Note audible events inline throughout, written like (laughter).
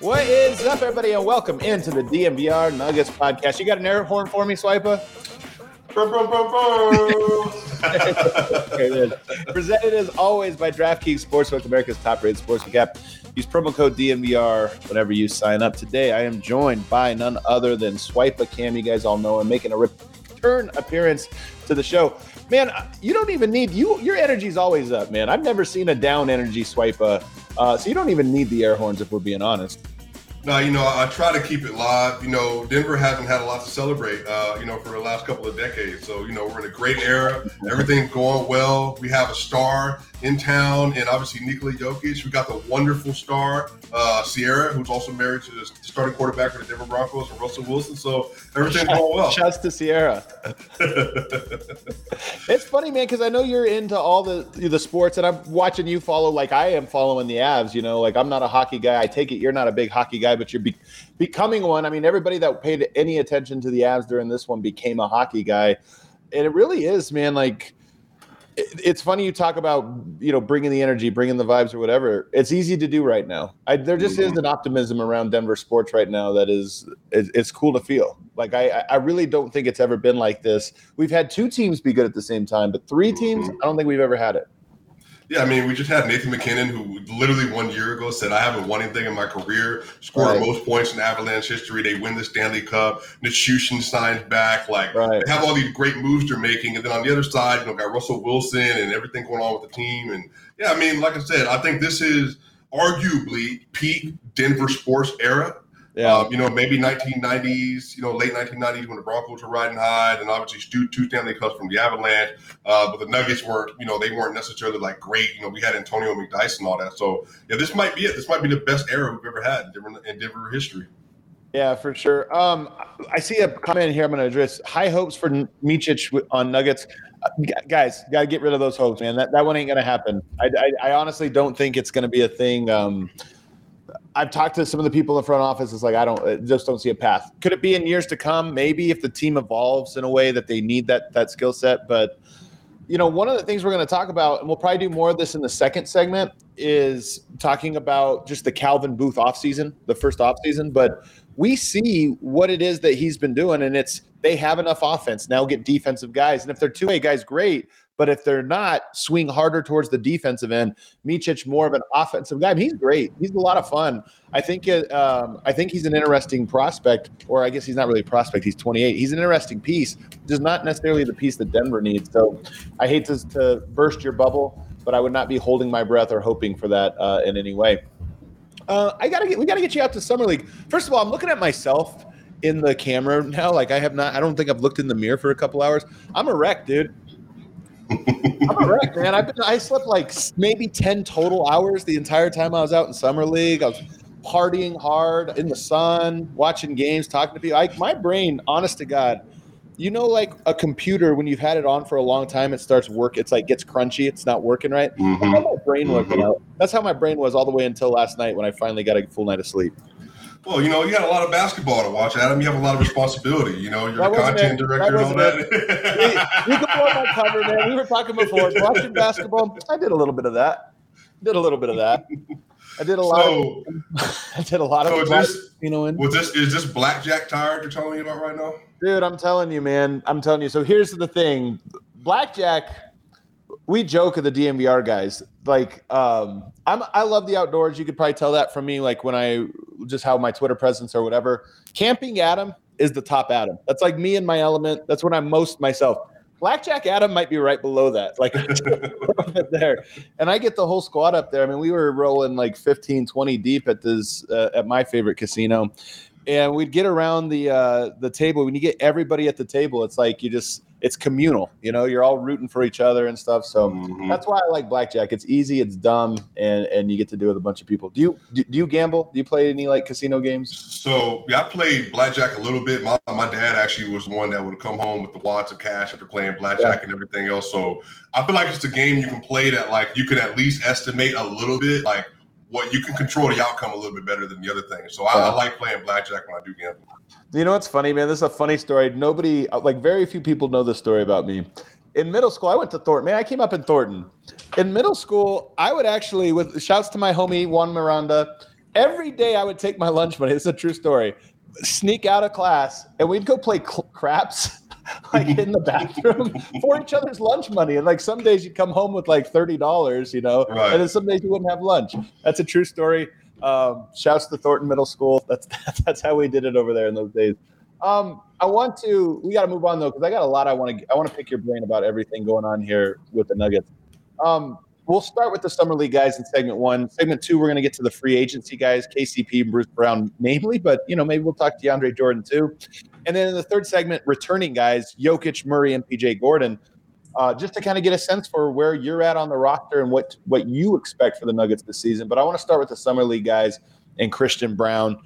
What is up, everybody, and welcome into the DNVR Nuggets podcast. You got an air horn for me, Swiper? (laughs) Okay. Presented as always by DraftKings Sportsbook, America's top-rated sportsbook app. Use promo code DNVR whenever you sign up. Today, I am joined by none other than Swipa Cam. You guys all know him, making a return appearance to the show. Man, you don't even need you. Your energy's always up, man. I've never seen a down energy Swipa, uh, so you don't even need the air horns if we're being honest. No, you know, I try to keep it live. You know, Denver hasn't had a lot to celebrate, uh, you know, for the last couple of decades. So, you know, we're in a great era. Everything's going well. We have a star in town, and obviously Nikola Jokic. We got the wonderful star, uh, Ciara, who's also married to the starting quarterback for the Denver Broncos, and Russell Wilson. So everything's going well. Shouts to Ciara. (laughs) it's funny, man, because I know you're into all the the sports, and I'm watching you follow like I am following the Avs. You know, like I'm not a hockey guy. I take it you're not a big hockey guy, but you're be- becoming one. I mean, everybody that paid any attention to the Avs during this one became a hockey guy, and it really is, man. Like it's funny you talk about you know bringing the energy, bringing the vibes, or whatever. It's easy to do right now. I, there just is mm-hmm. an optimism around Denver sports right now that is it's cool to feel. Like I I really don't think it's ever been like this. We've had two teams be good at the same time, but three teams, mm-hmm. I don't think we've ever had it. Yeah, I mean, we just had Nathan MacKinnon, who literally one year ago said, "I haven't won anything in my career." Scored Right. most points in Avalanche history. They win the Stanley Cup. Nichushkin signs back. Like Right. they have all these great moves they're making, and then on the other side, you know, got Russell Wilson and everything going on with the team. And yeah, I mean, like I said, I think this is arguably peak Denver sports era. Yeah. Um, you know, maybe 1990s, you know, late 1990s when the Broncos were riding high, and obviously two, two Stanley Cups from the Avalanche. Uh, but the Nuggets weren't, you know, they weren't necessarily like great. You know, we had Antonio McDyess and all that. So yeah, this might be it. This might be the best era we've ever had in Denver, in Denver history. Yeah, for sure. Um, I see a comment here. I'm going to address high hopes for Micic on Nuggets. Uh, gu- guys, got to get rid of those hopes, man. That that one ain't going to happen. I, I, I honestly don't think it's going to be a thing. Um, I've talked to some of the people in the front office. It's like I don't just don't see a path. Could it be in years to come? Maybe if the team evolves in a way that they need that that skill set. But you know, one of the things we're going to talk about, and we'll probably do more of this in the second segment, is talking about just the Calvin Booth offseason, the first offseason. But we see what it is that he's been doing, and it's they have enough offense now. Get defensive guys, and if they're two way guys, great. But if they're not, swing harder towards the defensive end. Micic more of an offensive guy. I mean, he's great. He's a lot of fun. I think. It, um, I think he's an interesting prospect, or I guess he's not really a prospect. He's 28. He's an interesting piece, just not necessarily the piece that Denver needs. So, I hate to, to burst your bubble, but I would not be holding my breath or hoping for that uh, in any way. Uh, I gotta get. We gotta get you out to summer league. First of all, I'm looking at myself in the camera now. Like I have not. I don't think I've looked in the mirror for a couple hours. I'm a wreck, dude. I'm a wreck, man. I've been. I slept like maybe ten total hours the entire time I was out in summer league. I was partying hard in the sun, watching games, talking to people. Like my brain, honest to God, you know, like a computer when you've had it on for a long time, it starts work. It's like gets crunchy. It's not working right. That's how my brain mm-hmm. was. you mm-hmm. know? That's how my brain was all the way until last night when I finally got a full night of sleep. Well, you know, you got a lot of basketball to watch, Adam. You have a lot of responsibility. You know, you're That a content it. director That and all that. you can blow my cover, man. We were talking before watching basketball. I did a little bit of that. Did a little bit of that. I did a lot. so, of, (laughs) I did a lot so of is this, you know. And was this is this blackjack tired you're telling me about right now? Dude, I'm telling you, man. I'm telling you. So here's the thing. Blackjack, we joke at the DNVR guys. Like, um, I'm I love the outdoors. You could probably tell that from me, like when I just how my Twitter presence or whatever. Camping Adam is the top Adam. That's like me in my element. That's when I'm most myself. Blackjack Adam might be right below that, like (laughs) there. And I get the whole squad up there. I mean, we were rolling like 15, 20 deep at this uh, at my favorite casino, and we'd get around the uh, the table. When you get everybody at the table, it's like you just it's communal. You know, you're all rooting for each other and stuff. So Mhm. that's why I like blackjack. It's easy, it's dumb, and and you get to do it with a bunch of people. Do you do, do you gamble? Do you play any like casino games? So yeah, I played blackjack a little bit. My, my dad actually was the one that would come home with the wads of cash after playing blackjack and everything else. So I feel like it's a game you can play that like you can at least estimate a little bit like what you can control the outcome a little bit better than the other things. So I, Yeah. I like playing blackjack when I do gamble. You know what's funny, man? This is a funny story. Nobody, uh, like, very few people know this story about me. In middle school, I went to Thornton. Man, I came up in Thornton. In middle school, I would actually, with shouts to my homie Juan Miranda, every day I would take my lunch money. This is a true story. Sneak out of class, and we'd go play cl- craps, (laughs) (laughs) like in the bathroom (laughs) for each other's lunch money. And like some days you'd come home with like thirty dollars, you know, Right. and then some days you wouldn't have lunch. That's a true story. Um, shouts to Thornton Middle School. (laughs) That's that's how we did it over there in those days. Um, I want to. We got to move on though because I got a lot. I want to. I want to pick your brain about everything going on here with the Nuggets. Um, we'll start with the summer league guys in segment one. Segment two, we're going to get to the free agency guys, KCP and Bruce Brown mainly, but you know maybe we'll talk to DeAndre Jordan too. And then in the third segment, returning guys, Jokic, Murray, and PJ Gordon. Uh, just to kind of get a sense for where you're at on the roster and what what you expect for the Nuggets this season. But I want to start with the summer league guys and Christian Braun.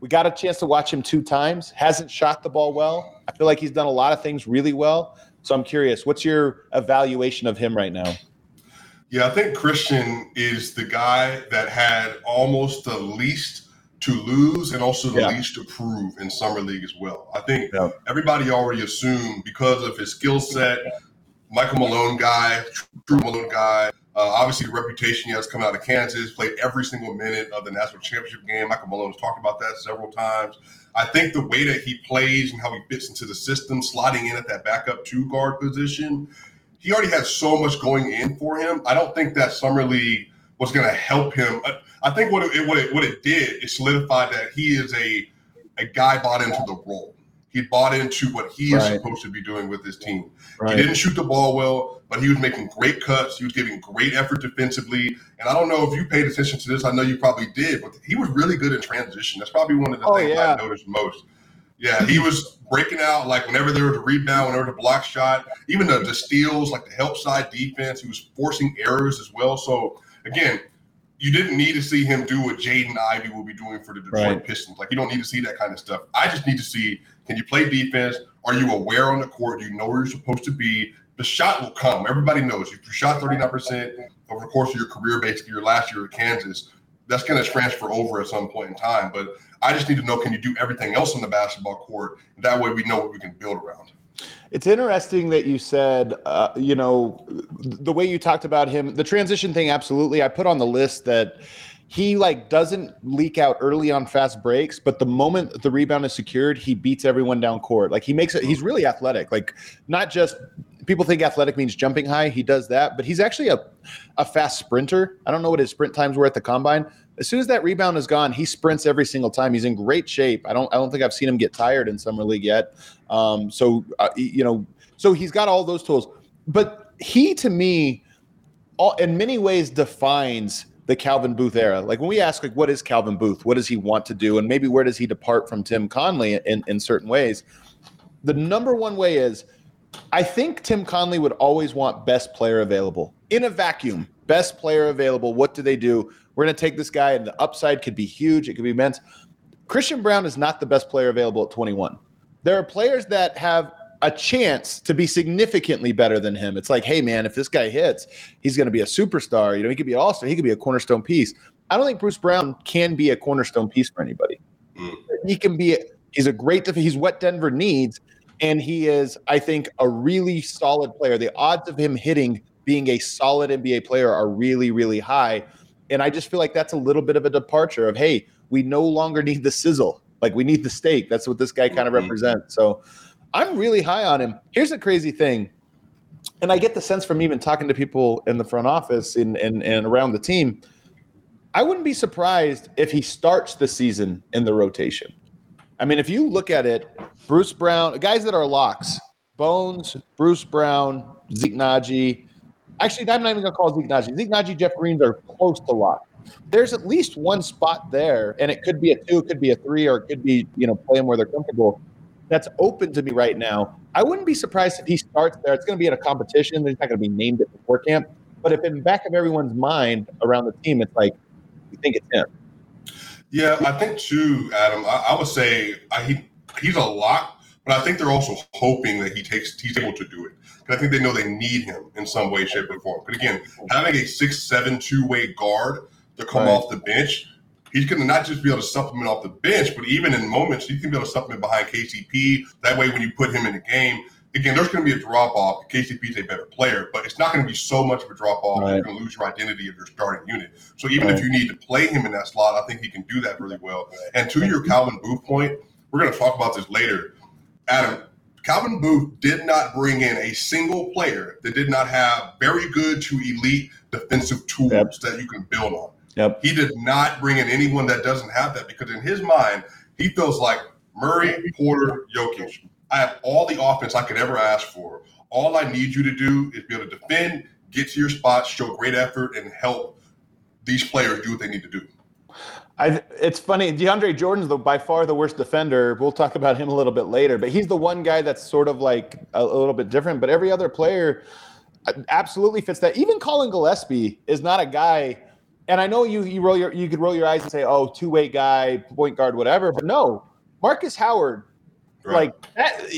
We got a chance to watch him two times. Hasn't shot the ball well. I feel like he's done a lot of things really well. So I'm curious, what's your evaluation of him right now? Yeah, I think Christian is the guy that had almost the least to lose and also the Yeah. least to prove in summer league as well. I think Yeah. everybody already assumed because of his skill set, Michael Malone guy, true Malone guy. Uh, obviously, the reputation he has coming out of Kansas, played every single minute of the national championship game. Michael Malone has talked about that several times. I think the way that he plays and how he fits into the system, sliding in at that backup two guard position, he already has so much going in for him. I don't think that summer league was going to help him. I, I think what it, what it what it did is solidified that he is a a guy bought into the role. He bought into what he is supposed to be doing with his team. He didn't shoot the ball well, but he was making great cuts. He was giving great effort defensively. And I don't know if you paid attention to this. I know you probably did, but he was really good in transition. That's probably one of the Oh, things yeah. I noticed most. Yeah, he was breaking out like whenever there was a rebound, whenever the block shot, even the, the steals, like the help side defense. He was forcing errors as well. So again, you didn't need to see him do what Jaden Ivey will be doing for the Detroit Right. Pistons. Like you don't need to see that kind of stuff. I just need to see can you play defense? Are you aware on the court? Do you know where you're supposed to be? The shot will come. Everybody knows if you shot 39% over the course of your career, basically your last year at Kansas, that's going to transfer over at some point in time. But I just need to know can you do everything else on the basketball court? That way we know what we can build around. It's interesting that you said, uh, you know, the way you talked about him, the transition thing. Absolutely, I put on the list that he like doesn't leak out early on fast breaks, but the moment the rebound is secured, he beats everyone down court. Like he makes it. He's really athletic. Like not just people think athletic means jumping high. He does that, but he's actually a a fast sprinter. I don't know what his sprint times were at the combine. As soon as that rebound is gone, he sprints every single time. He's in great shape. I don't I don't think I've seen him get tired in summer league yet. Um, so uh, you know, so he's got all those tools. But he to me, all in many ways defines the Calvin Booth era. Like when we ask, like, what is Calvin Booth? What does he want to do? And maybe where does he depart from Tim Connelly in, in certain ways? The number one way is I think Tim Connelly would always want best player available in a vacuum. Best player available. What do they do? We're going to take this guy, and the upside could be huge. It could be immense. Christian Braun is not the best player available at 21. There are players that have a chance to be significantly better than him. It's like, hey, man, if this guy hits, he's going to be a superstar. You know, he could be an all star. He could be a cornerstone piece. I don't think Bruce Brown can be a cornerstone piece for anybody. Mm. He can be. He's a great. He's what Denver needs, and he is, I think, a really solid player. The odds of him hitting being a solid NBA player are really, really high. And I just feel like that's a little bit of a departure of, hey, we no longer need the sizzle. Like we need the steak. That's what this guy kind of Mhm. represents. So I'm really high on him. Here's the crazy thing, and I get the sense from even talking to people in the front office and and, and around the team. I wouldn't be surprised if he starts the season in the rotation. I mean, if you look at it, Bruce Brown, guys that are locks, Bones, Bruce Brown, Zeke Nnaji. Actually, I'm not even going to call Zeke Nnaji. Zeke Nnaji, Jeff Greens are close to lock. There's at least one spot there, and it could be a two, it could be a three, or it could be, you know, play them where they're comfortable. That's open to me right now. I wouldn't be surprised if he starts there. It's going to be in a competition. He's not going to be named at before camp. But if in the back of everyone's mind around the team, it's like, we think it's him. Yeah, I think too, Adam. I, I would say I, he he's a lock, but I think they're also hoping that he takes he's able to do it. Because I think they know they need him in some way, shape, or form. But again, having a six seven two way guard to come Right. off the bench, he's going to not just be able to supplement off the bench, but even in moments, he can be able to supplement behind KCP. That way, when you put him in the game, again, there's going to be a drop off. KCP is a better player, but it's not going to be so much of a drop off. Right. You're going to lose your identity of your starting unit. So even Right. if you need to play him in that slot, I think he can do that really well. And to your Calvin Booth point, we're going to talk about this later. Adam, Calvin Booth did not bring in a single player that did not have very good to elite defensive tools Yep. that you can build on. Yep. He did not bring in anyone that doesn't have that because in his mind, he feels like Murray, Porter, Jokic. I have all the offense I could ever ask for. All I need you to do is be able to defend, get to your spots, show great effort, and help these players do what they need to do. I, it's funny. DeAndre Jordan's the by far the worst defender. We'll talk about him a little bit later, but he's the one guy that's sort of like a, a little bit different. But every other player uh, absolutely fits that. Even Collin Gillespie is not a guy. And I know you you roll your you could roll your eyes and say, oh, two way guy, point guard, whatever. But no, Markus Howard. Right. Like that,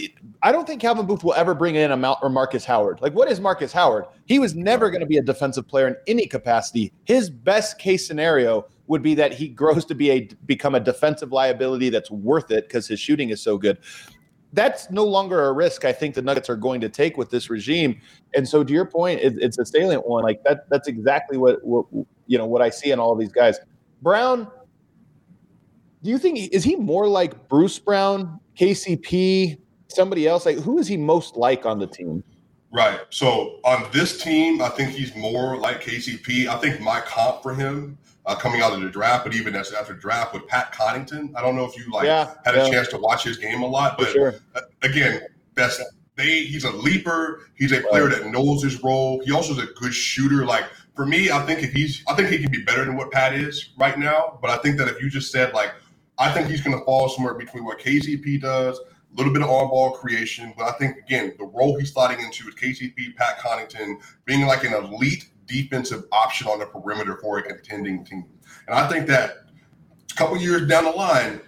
I don't think Calvin Booth will ever bring in a Mount or Markus Howard. Like, what is Markus Howard? He was never going to be a defensive player in any capacity. His best case scenario would be that he grows to be a become a defensive liability that's worth it because his shooting is so good. That's no longer a risk. I think the Nuggets are going to take with this regime. And so, to your point, it, it's a salient one. Like that. That's exactly what, what you know what I see in all of these guys. Brown. Do you think is he more like Bruce Brown, KCP, somebody else? Like who is he most like on the team? Right. So on this team, I think he's more like KCP. I think my comp for him uh, coming out of the draft, but even as after draft with Pat Connaughton, I don't know if you like Yeah, had yeah. a chance to watch his game a lot, but sure. uh, again, that's they. He's a leaper. He's a player that knows his role. He also is a good shooter. Like for me, I think if he's, I think he can be better than what Pat is right now. But I think that if you just said like, I think he's going to fall somewhere between what KCP does, a little bit of on-ball creation. But I think again, the role he's sliding into with KCP, Pat Connaughton, being like an elite defensive option on the perimeter for a contending team. And I think that a couple years down the line,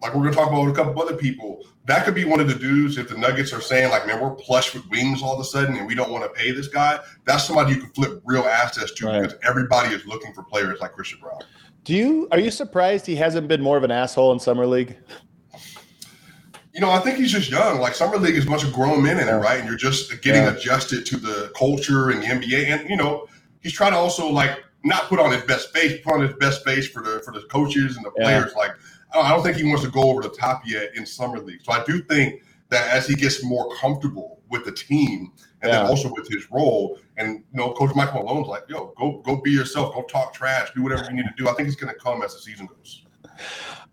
like we're going to talk about with a couple other people, that could be one of the dudes if the Nuggets are saying like, man, we're plush with wings all of a sudden and we don't want to pay this guy. That's somebody you can flip real assets to Right. because everybody is looking for players like Christian Braun. Do you are you surprised he hasn't been more of an asshole in summer league? You know, I think he's just young. Like summer league is a bunch of grown men in it, right? And you're just getting Yeah. adjusted to the culture and the NBA. And you know, he's trying to also like not put on his best face, put on his best face for the for the coaches and the Yeah. players. Like I don't, I don't think he wants to go over the top yet in summer league. So I do think that as he gets more comfortable with the team and then also with his role, and you know, Coach Michael Malone's like, yo, go go be yourself, go talk trash, do whatever you need to do. I think he's going to come as the season goes.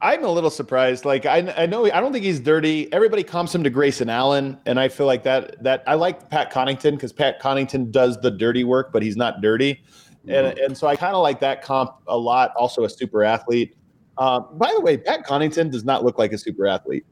I'm a little surprised. Like I, I know I don't think he's dirty. Everybody comps him to Grayson Allen, and I feel like that that I like Pat Connaughton because Pat Connaughton does the dirty work, but he's not dirty, and and so I kind of like that comp a lot. Also a super athlete. Uh, by the way, Pat Connaughton does not look like a super athlete.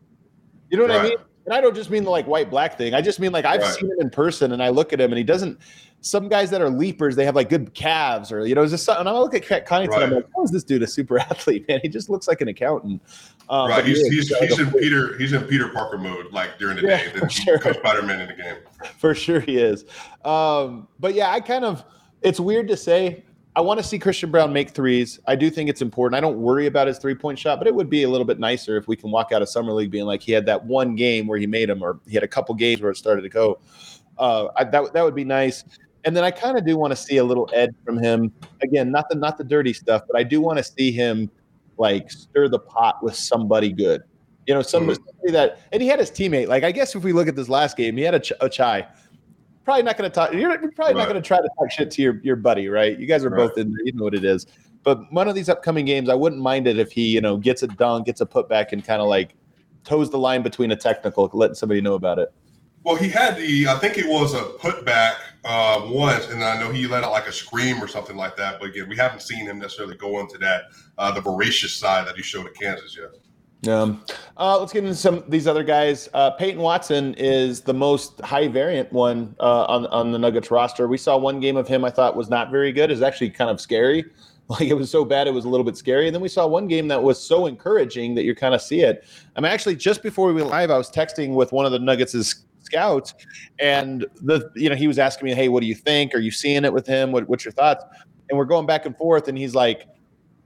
You know what I mean? And I don't just mean the like white black thing. I just mean like I've Right. seen him in person, and I look at him, and he doesn't. Some guys that are leapers, they have like good calves, or you know, it's just something. And I look at Connaughton, I'm like, how is this dude a super (laughs) athlete, man? He just looks like an accountant. Um, right, but he he's he's, he's in. Peter he's in Peter Parker mode like during the Yeah, day. (laughs) Then sure. becomes Spider Man in the game. for sure he is. Um, but yeah, I kind of it's weird to say. I want to see Christian Braun make threes. I do think it's important. I don't worry about his three point shot, but it would be a little bit nicer if we can walk out of summer league being like he had that one game where he made them, or he had a couple games where it started to go. Uh, I, that that would be nice. And then I kind of do want to see a little edge from him. Again, not the not the dirty stuff, but I do want to see him like stir the pot with somebody good. You know, some, somebody that, and he had his teammate. Like, I guess if we look at this last game, he had a, ch- a chai. Probably not going to talk. You're probably not going to try to talk shit to your, your buddy, right? You guys are Right. both in there. You know what it is. But one of these upcoming games, I wouldn't mind it if he, you know, gets a dunk, gets a putback, and kind of like toes the line between a technical, letting somebody know about it. Well, he had the, I think it was a putback uh, once, and I know he let out like a scream or something like that. But again, we haven't seen him necessarily go into that, uh, the voracious side that he showed at Kansas yet. Um, uh, let's get into some of these other guys. Uh, Peyton Watson is the most high variant one uh, on on the Nuggets roster. We saw one game of him I thought was not very good. It's actually kind of scary. (laughs) Like it was so bad it was a little bit scary. And then we saw one game that was so encouraging that you kind of see it. I'm actually just before we went live, I was texting with one of the Nuggets' scouts, and the you know he was asking me, "Hey, what do you think? Are you seeing it with him? What, what's your thoughts?" And we're going back and forth, and he's like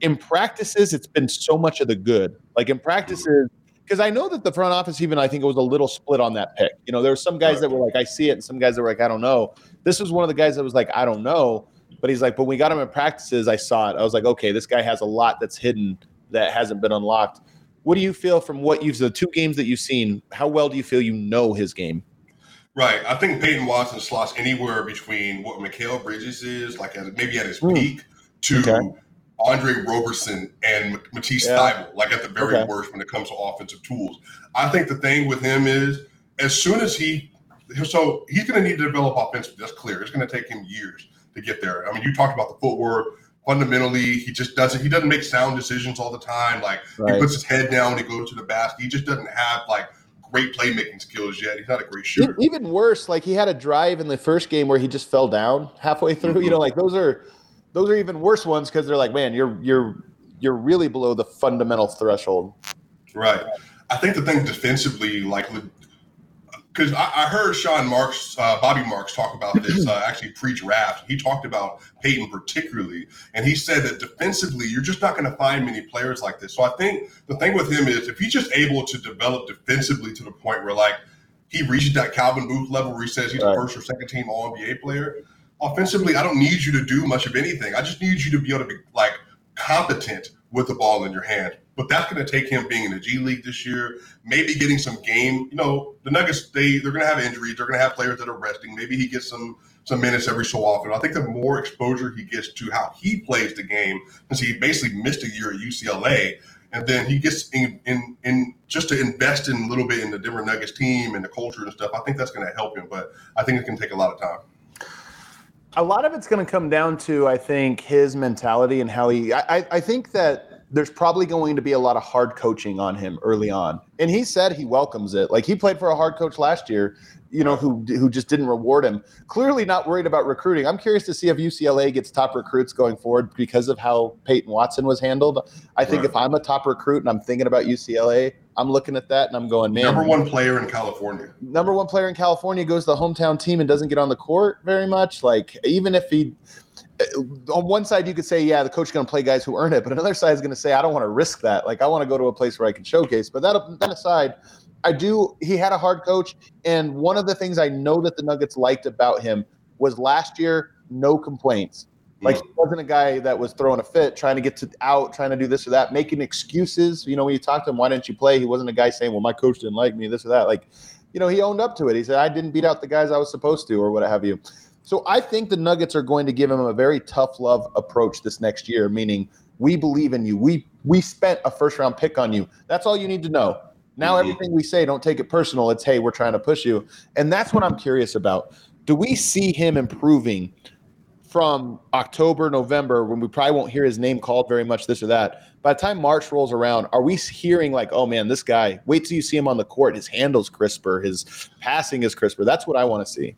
in practices, it's been so much of the good. Like in practices, because I know that the front office, even I think it was a little split on that pick. You know, there were some guys that were like, I see it, and some guys that were like, I don't know. This was one of the guys that was like, I don't know. But he's like, but we got him in practices. I saw it. I was like, okay, this guy has a lot that's hidden that hasn't been unlocked. What do you feel from what you've the two games that you've seen? How well do you feel you know his game? Right. I think Peyton Watson slots anywhere between what Mikal Bridges is, like maybe at his Hmm. peak, to Okay. Andre Roberson and Matisse Yeah. Like at the very Okay. worst when it comes to offensive tools. I think the thing with him is as soon as he, so he's going to need to develop offensively. That's clear. It's going to take him years to get there. I mean, you talked about the footwork. Fundamentally, he just doesn't. He doesn't make sound decisions all the time. Like Right. he puts his head down when he goes to the basket. He just doesn't have like great playmaking skills yet. He's not a great shooter. Even worse, like he had a drive in the first game where he just fell down halfway through. You mm-hmm. know, like those are those are even worse ones because they're like, man, you're you're you're really below the fundamental threshold. Right. I think the thing defensively, like, because I, I heard Sean Marks, uh, Bobby Marks, talk about this (clears throat) uh, actually pre-draft. He talked about Peyton particularly, and he said that defensively, you're just not going to find many players like this. So I think the thing with him is if he's just able to develop defensively to the point where like he reaches that Calvin Booth level where he says he's Right. a first or second team All NBA player. Offensively, I don't need you to do much of anything. I just need you to be able to be like competent with the ball in your hand. But that's going to take him being in the G League this year, maybe getting some game. You know, the Nuggets they they're going to have injuries. They're going to have players that are resting. Maybe he gets some some minutes every so often. I think the more exposure he gets to how he plays the game, since he basically missed a year at UCLA, and then he gets in in, in just to invest in a little bit in the Denver Nuggets team and the culture and stuff. I think that's going to help him, but I think it can take a lot of time. A lot of it's going to come down to, I think, his mentality and how he. I, I- I think that there's probably going to be a lot of hard coaching on him early on, and he said he welcomes it. Like he played for a hard coach last year, you know, who who just didn't reward him. Clearly, not worried about recruiting. I'm curious to see if UCLA gets top recruits going forward because of how Peyton Watson was handled. I think Right. if I'm a top recruit and I'm thinking about UCLA, I'm looking at that and I'm going, man, Number one player in California. number one player in California goes to the hometown team and doesn't get on the court very much. Like even if he, uh, on one side you could say, yeah, the coach is going to play guys who earn it, but another side is going to say, I don't want to risk that. Like I want to go to a place where I can showcase. But that that aside, I do. He had a hard coach, and one of the things I know that the Nuggets liked about him was last year no complaints. Like he wasn't a guy that was throwing a fit, trying to get to out, trying to do this or that, making excuses. You know, when you talk to him, why didn't you play? He wasn't a guy saying, "Well, my coach didn't like me," this or that. Like, you know, he owned up to it. He said, "I didn't beat out the guys I was supposed to," or what have you. So I think the Nuggets are going to give him a very tough love approach this next year, meaning we believe in you. We we spent a first round pick on you. That's all you need to know. Now Mhm. everything we say, don't take it personal. It's hey, we're trying to push you, and that's what I'm curious about. Do we see him improving from October, November, when we probably won't hear his name called very much, this or that? By the time March rolls around, are we hearing like, oh man, this guy? Wait till you see him on the court. His handle's crisper. His passing is crisper. That's what I want to see.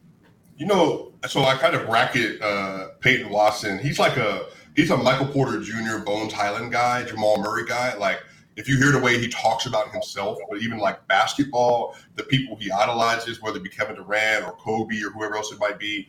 You know, so I kind of bracket uh, Peyton Watson. He's like a he's a Michael Porter Jr. Bones Hyland guy, Jamal Murray guy. Like if you hear the way he talks about himself, but even like basketball, the people he idolizes, whether it be Kevin Durant or Kobe or whoever else it might be,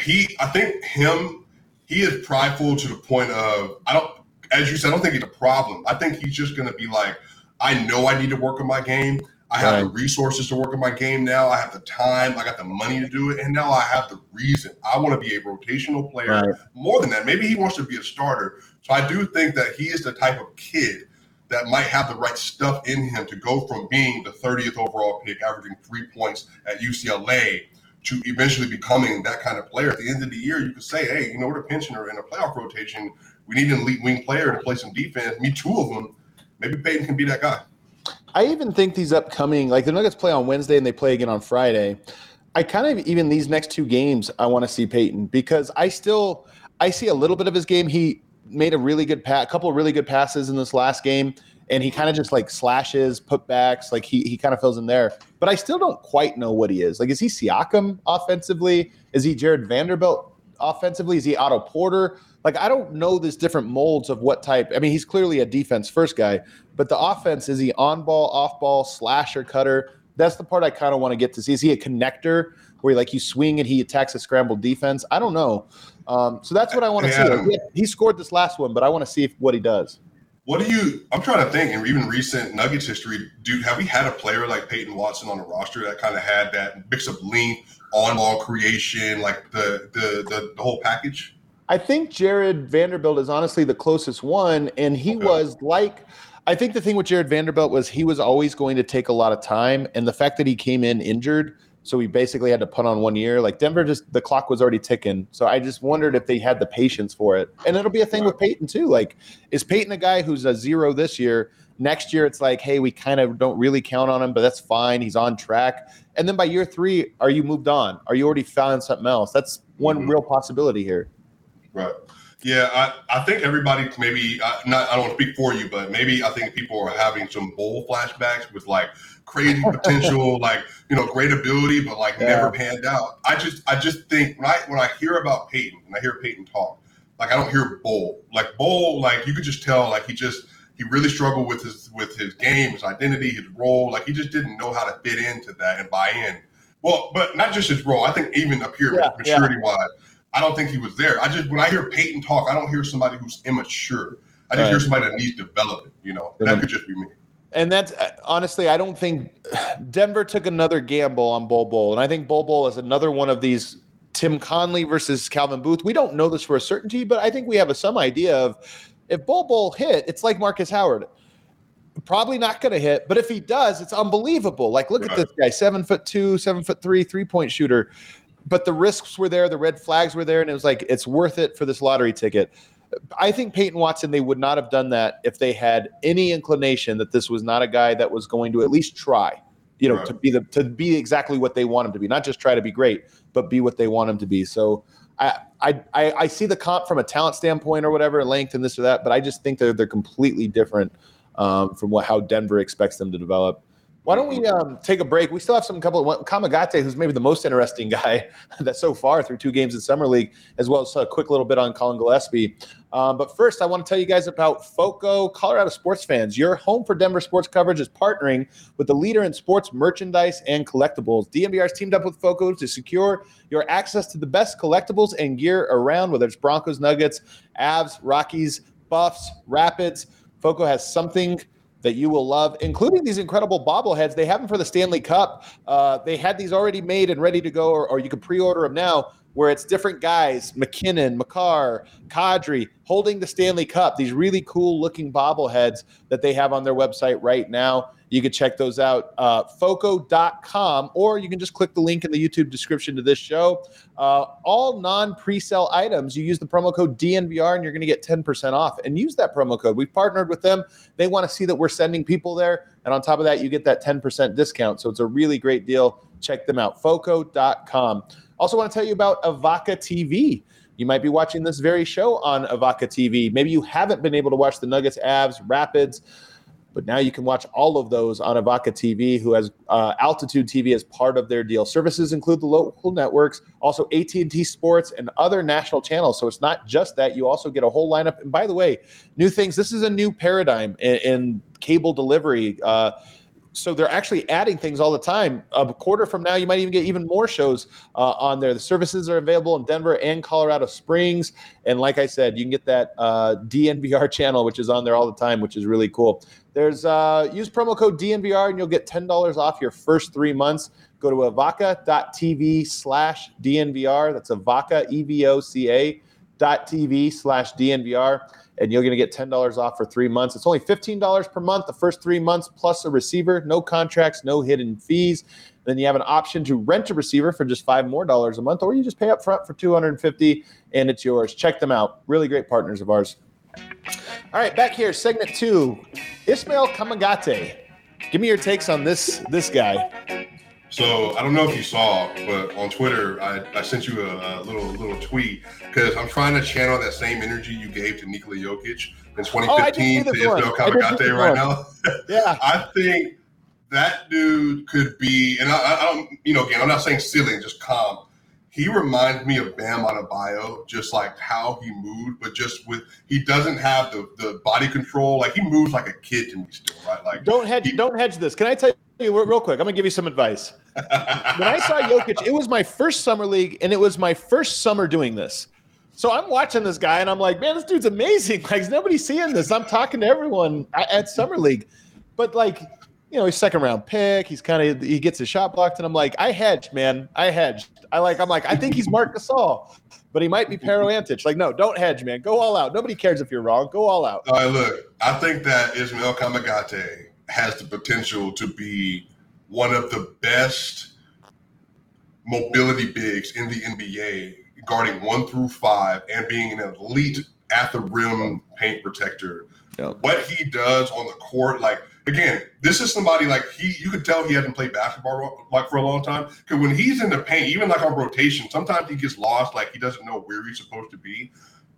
he I think him he is prideful to the point of I don't as you said, I don't think he's a problem. I think he's just gonna be like, I know I need to work on my game. I have the resources to work on my game now. I have the time. I got the money to do it, and now I have the reason. I want to be a rotational player. Right. More than that, maybe he wants to be a starter. So I do think that he is the type of kid that might have the right stuff in him to go from being the 30th overall pick, averaging three points at UCLA, to eventually becoming that kind of player. At the end of the year, you could say, hey, you know, we're a pensioner in a playoff rotation. We need an elite wing player to play some defense. Me, two of them. Maybe Peyton can be that guy. I even think these upcoming, like the Nuggets play on Wednesday and they play again on Friday. I kind of even these next two games, I want to see Peyton because I still I see a little bit of his game. He made a really good pass, a couple of really good passes in this last game, and he kind of just like slashes, putbacks, like he he kind of fills in there. But I still don't quite know what he is. Like, is he Siakam offensively? Is he Jarred Vanderbilt offensively? Is he Otto Porter? Like, I don't know this different molds of what type. I mean, he's clearly a defense first guy, but the offense is he on ball, off ball, slasher, cutter? That's the part I kind of want to get to see. Is he a connector where like you swing and he attacks a scrambled defense? I don't know. Um, so that's what I want to Yeah. see. He, he scored this last one, but I want to see if, what he does. What do you? I'm trying to think, in even recent Nuggets history, dude, have we had a player like Peyton Watson on the roster that kind of had that mix of length, on ball creation, like the, the the the whole package? I think Jarred Vanderbilt is honestly the closest one, and he Okay. was like. I think the thing with Jarred Vanderbilt was he was always going to take a lot of time, and the fact that he came in injured, so we basically had to put on one year. Like Denver, just the clock was already ticking. So I just wondered if they had the patience for it, and it'll be a thing with Peyton too. Like, is Peyton a guy who's a zero this year? Next year, it's like, hey, we kind of don't really count on him, but that's fine. He's on track. And then by year three, are you moved on? Are you already found something else? That's one Mhm. real possibility here. Right. Yeah, I, I think everybody maybe uh, not. I don't want to speak for you, but maybe I think people are having some Bol flashbacks with like crazy potential, (laughs) like you know, great ability, but like Yeah. never panned out. I just I just think when I when I hear about Peyton and I hear Peyton talk, like I don't hear Bol. Like Bol, like you could just tell, like he just he really struggled with his with his game, his identity, his role. Like he just didn't know how to fit into that and buy in. Well, but not just his role. I think even up here, Yeah, yeah. maturity wise, I don't think he was there. I just when I hear Peyton talk, I don't hear somebody who's immature. I just Right. hear somebody that needs development. You know, that could just be me. And that's uh, honestly, I don't think Denver took another gamble on Bol Bol. And I think Bol Bol is another one of these Tim Connelly versus Calvin Booth. We don't know this for a certainty, but I think we have a, some idea of if Bol Bol hit, it's like Markus Howard. Probably not going to hit, but if he does, it's unbelievable. Like, look at this guy, seven foot two, seven foot three, three point shooter. But the risks were there, the red flags were there, and it was like it's worth it for this lottery ticket. I think Peyton Watson, they would not have done that if they had any inclination that this was not a guy that was going to at least try, you know, Right. to be the to be exactly what they want him to be, not just try to be great, but be what they want him to be. So I I I, I see the comp from a talent standpoint or whatever, length and this or that, but I just think they're they're completely different um, from what how Denver expects them to develop. Why don't we um, take a break? We still have some couple of Kamagate, who's maybe the most interesting (laughs) guy that so far through two games in summer league, as well as a quick little bit on Collin Gillespie. Um, but first, I want to tell you guys about FOCO, Colorado sports fans. Your home for Denver sports coverage is partnering with the leader in sports merchandise and collectibles. DNVR has teamed up with FOCO to secure your access to the best collectibles and gear around, whether it's Broncos, Nuggets, Avs, Rockies, Buffs, Rapids. FOCO has something that you will love, including these incredible bobbleheads. They have them for the Stanley Cup. Uh, they had these already made and ready to go, or, or you can pre-order them now. Where it's different guys, MacKinnon, Makar, Kadri, holding the Stanley Cup. These really cool looking bobbleheads that they have on their website right now. You can check those out, uh, foco.com, or you can just click the link in the YouTube description to this show. Uh, all non pre-sale items, you use the promo code DNVR and you're going to get 10% off. And use that promo code. We've partnered with them. They want to see that we're sending people there. And on top of that, you get that 10% discount. So it's a really great deal. Check them out, foco.com. Also, want to tell you about Evoca TV. You might be watching this very show on Evoca TV. Maybe you haven't been able to watch the Nuggets, Avs, Rapids, but now you can watch all of those on Evoca TV, who has uh, Altitude TV as part of their deal. Services include the local networks, also AT&T Sports and other national channels. So it's not just that; you also get a whole lineup. And by the way, new things. This is a new paradigm in, in cable delivery. Uh, so they're actually adding things all the time. A quarter from now, you might even get even more shows uh, on there. The services are available in Denver and Colorado Springs, and like I said, you can get that uh, DNVR channel, which is on there all the time, which is really cool. There's uh, use promo code DNVR and you'll get ten dollars off your first three months. Go to evoca.tv slash DNVR. That's avaca, E V O C A betterhelp.tv slash DNVR, and you're going to get $10 off for three months. It's only $15 per month, the first three months, plus a receiver, no contracts, no hidden fees. Then you have an option to rent a receiver for just five more dollars a month, or you just pay up front for 250 and it's yours. Check them out. Really great partners of ours. All right, back here, segment two. Ismail Kamagate. Give me your takes on this this guy. So I don't know if you saw, but on Twitter, I, I sent you a, a little little tweet because I'm trying to channel that same energy you gave to Nikola Jokic in 2015 to Ismail Kamagate right now. (laughs) Yeah, I think that dude could be, and I, I don't, you know, again, I'm not saying ceiling, just calm. He reminds me of Bam Adebayo, just like how he moved, but just with he doesn't have the the body control. Like he moves like a kid to me still, right? Like don't hedge, he, don't hedge this. Can I tell you real quick? I'm gonna give you some advice. (laughs) when I saw Jokic, it was my first summer league, and it was my first summer doing this. So I'm watching this guy, and I'm like, man, this dude's amazing. (laughs) Like nobody's seeing this. I'm talking to everyone at summer league, but like you know, he's second round pick. He's kind of he gets his shot blocked, and I'm like, I hedged, man. I hedged. I like. I'm like, I think he's Marc Gasol, but he might be (laughs) Pero Antic. Like, no, don't hedge, man. Go all out. Nobody cares if you're wrong. Go all out. All right, look, I think that Ismail Kamagate has the potential to be one of the best mobility bigs in the NBA, guarding one through five and being an elite at the rim paint protector. Yep. What he does on the court, like again, this is somebody like he. You could tell he hasn't played basketball like for a long time. Because when he's in the paint, even like on rotation, sometimes he gets lost. Like he doesn't know where he's supposed to be.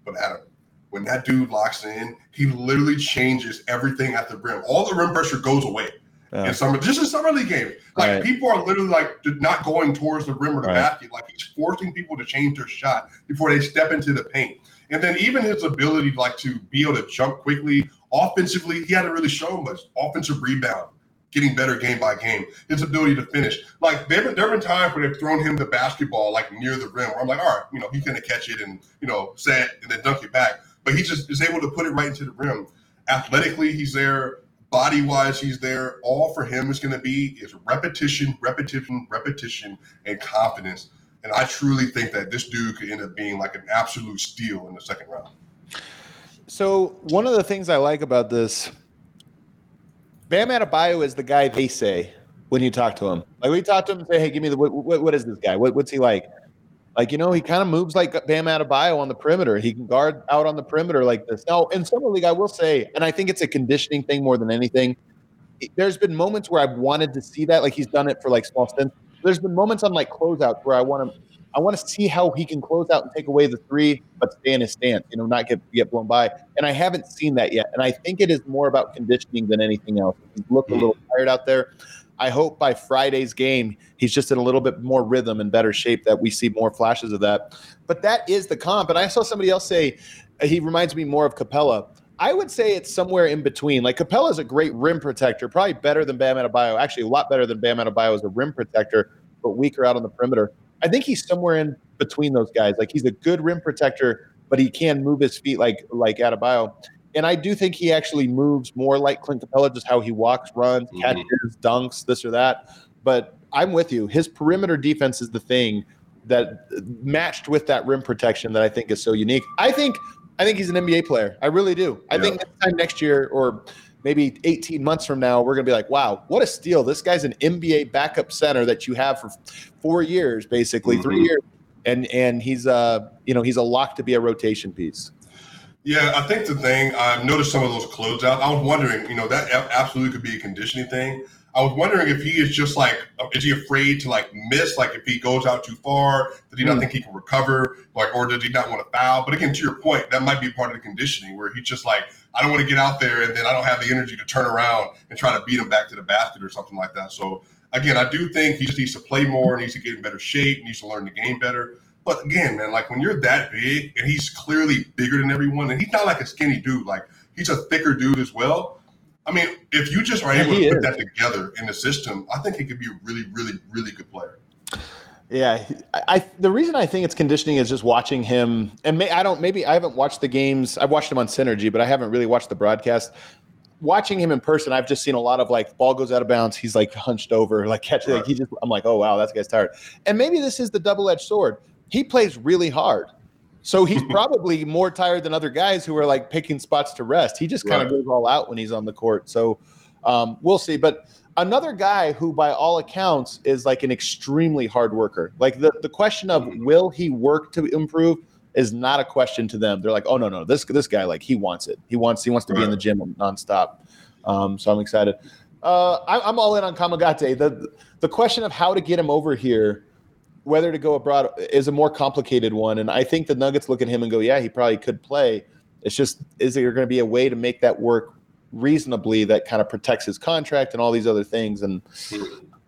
But Adam, when that dude locks in, he literally changes everything at the rim. All the rim pressure goes away. Yeah. In summer, just in summer league games, like right. people are literally like not going towards the rim or the right. basket. Like he's forcing people to change their shot before they step into the paint. And then even his ability like to be able to jump quickly offensively, he hadn't really shown much. Offensive rebound, getting better game by game. His ability to finish. Like there have been, times where they've thrown him the basketball like near the rim where I'm like, all right, you know, he's gonna catch it and you know, set and then dunk it back. But he just is able to put it right into the rim. Athletically, he's there. Body wise, he's there. All for him is going to be is repetition, repetition, repetition, and confidence. And I truly think that this dude could end up being like an absolute steal in the second round. So one of the things I like about this, Bam Adebayo is the guy they say when you talk to him. Like we talk to him and say, "Hey, give me the what, what, what is this guy? What, what's he like?" Like you know, he kind of moves like Bam Adebayo on the perimeter. He can guard out on the perimeter like this. Now, in summer league, I will say, and I think it's a conditioning thing more than anything. There's been moments where I've wanted to see that, like he's done it for like small stints. There's been moments on like closeouts where I want to I want to see how he can close out and take away the three, but stay in his stance, you know, not get get blown by. And I haven't seen that yet. And I think it is more about conditioning than anything else. He's looked a little mm. tired out there. I hope by Friday's game, he's just in a little bit more rhythm and better shape that we see more flashes of that. But that is the comp. And I saw somebody else say uh, he reminds me more of Capela. I would say it's somewhere in between. Like Capela is a great rim protector, probably better than Bam Adebayo. Actually, a lot better than Bam Adebayo as a rim protector, but weaker out on the perimeter. I think he's somewhere in between those guys. Like he's a good rim protector, but he can move his feet like like Adebayo. And I do think he actually moves more like Clint Capela, just how he walks, runs, mm-hmm. catches, dunks, this or that. But I'm with you. His perimeter defense is the thing that matched with that rim protection that I think is so unique. I think I think he's an NBA player. I really do. I think this time next year or maybe 18 months from now, we're going to be like, wow, what a steal. This guy's an NBA backup center that you have for four years, basically, mm-hmm. three years. And, and he's uh you know he's a lock to be a rotation piece. Yeah, I think the thing I've noticed some of those closeouts. I was wondering, you know, that absolutely could be a conditioning thing. I was wondering if he is just like, is he afraid to like miss? Like if he goes out too far, did he not mm. think he can recover? Like, or did he not want to foul? But again, to your point, that might be part of the conditioning where he's just like, I don't want to get out there and then I don't have the energy to turn around and try to beat him back to the basket or something like that. So again, I do think he just needs to play more, needs to get in better shape, needs to learn the game better. But again, man, like when you're that big and he's clearly bigger than everyone, and he's not like a skinny dude, like he's a thicker dude as well. I mean, if you just are able to put is. that together in the system, I think he could be a really, really, really good player. Yeah, I, I, the reason I think it's conditioning is just watching him, and may, I don't maybe I haven't watched the games. I've watched him on Synergy, but I haven't really watched the broadcast. Watching him in person, I've just seen a lot of like ball goes out of bounds. He's like hunched over, (laughs) like catching. Right. Like he just, I'm like, oh wow, that guy's tired. And maybe this is the double edged sword. He plays really hard, So he's (laughs) probably more tired than other guys who are like picking spots to rest. He just kind of Right. goes all out when he's on the court. So um, we'll see. But another guy who, by all accounts, is like an extremely hard worker. Like the, the question of will he work to improve is not a question to them. They're like, oh no, no, this this guy like he wants it. He wants he wants to be in the gym nonstop. Um, so I'm excited. Uh, I, I'm all in on Kamagate. The the question of how to get him over here whether to go abroad is a more complicated one. And I think the Nuggets look at him and go, yeah, he probably could play. It's just, is there going to be a way to make that work reasonably that kind of protects his contract and all these other things? And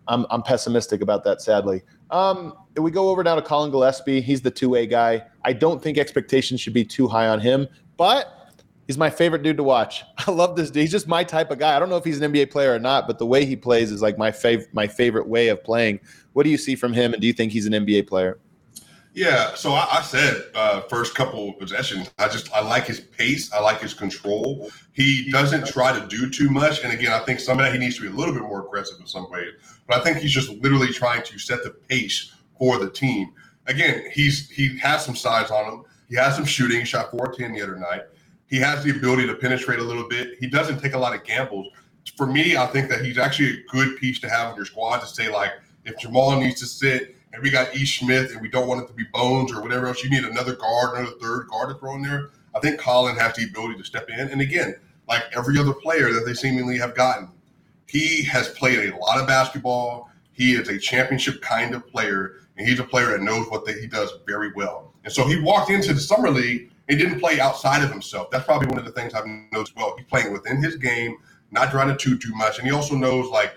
I'm, I'm pessimistic about that, sadly. Um, we go over now to Collin Gillespie, he's the two way guy. I don't think expectations should be too high on him, but he's my favorite dude to watch. (laughs) I love this dude. He's just my type of guy. I don't know if he's an NBA player or not, but the way he plays is like my fav- my favorite way of playing. What do you see from him, and do you think he's an NBA player? Yeah, so I, I said uh, first couple of possessions. I just I like his pace. I like his control. He doesn't try to do too much. And again, I think some of that he needs to be a little bit more aggressive in some ways. But I think he's just literally trying to set the pace for the team. Again, he's he has some size on him. He has some shooting. He shot 410 the other night. He has the ability to penetrate a little bit. He doesn't take a lot of gambles. For me, I think that he's actually a good piece to have in your squad to say like if Jamal needs to sit and we got E. Smith and we don't want it to be Bones or whatever else, you need another guard, another third guard to throw in there. I think Collin has the ability to step in. And again, like every other player that they seemingly have gotten, he has played a lot of basketball. He is a championship kind of player, and he's a player that knows what the, he does very well. And so he walked into the summer league and didn't play outside of himself. That's probably one of the things I've noticed. Well, he's playing within his game, not trying to too too much, and he also knows like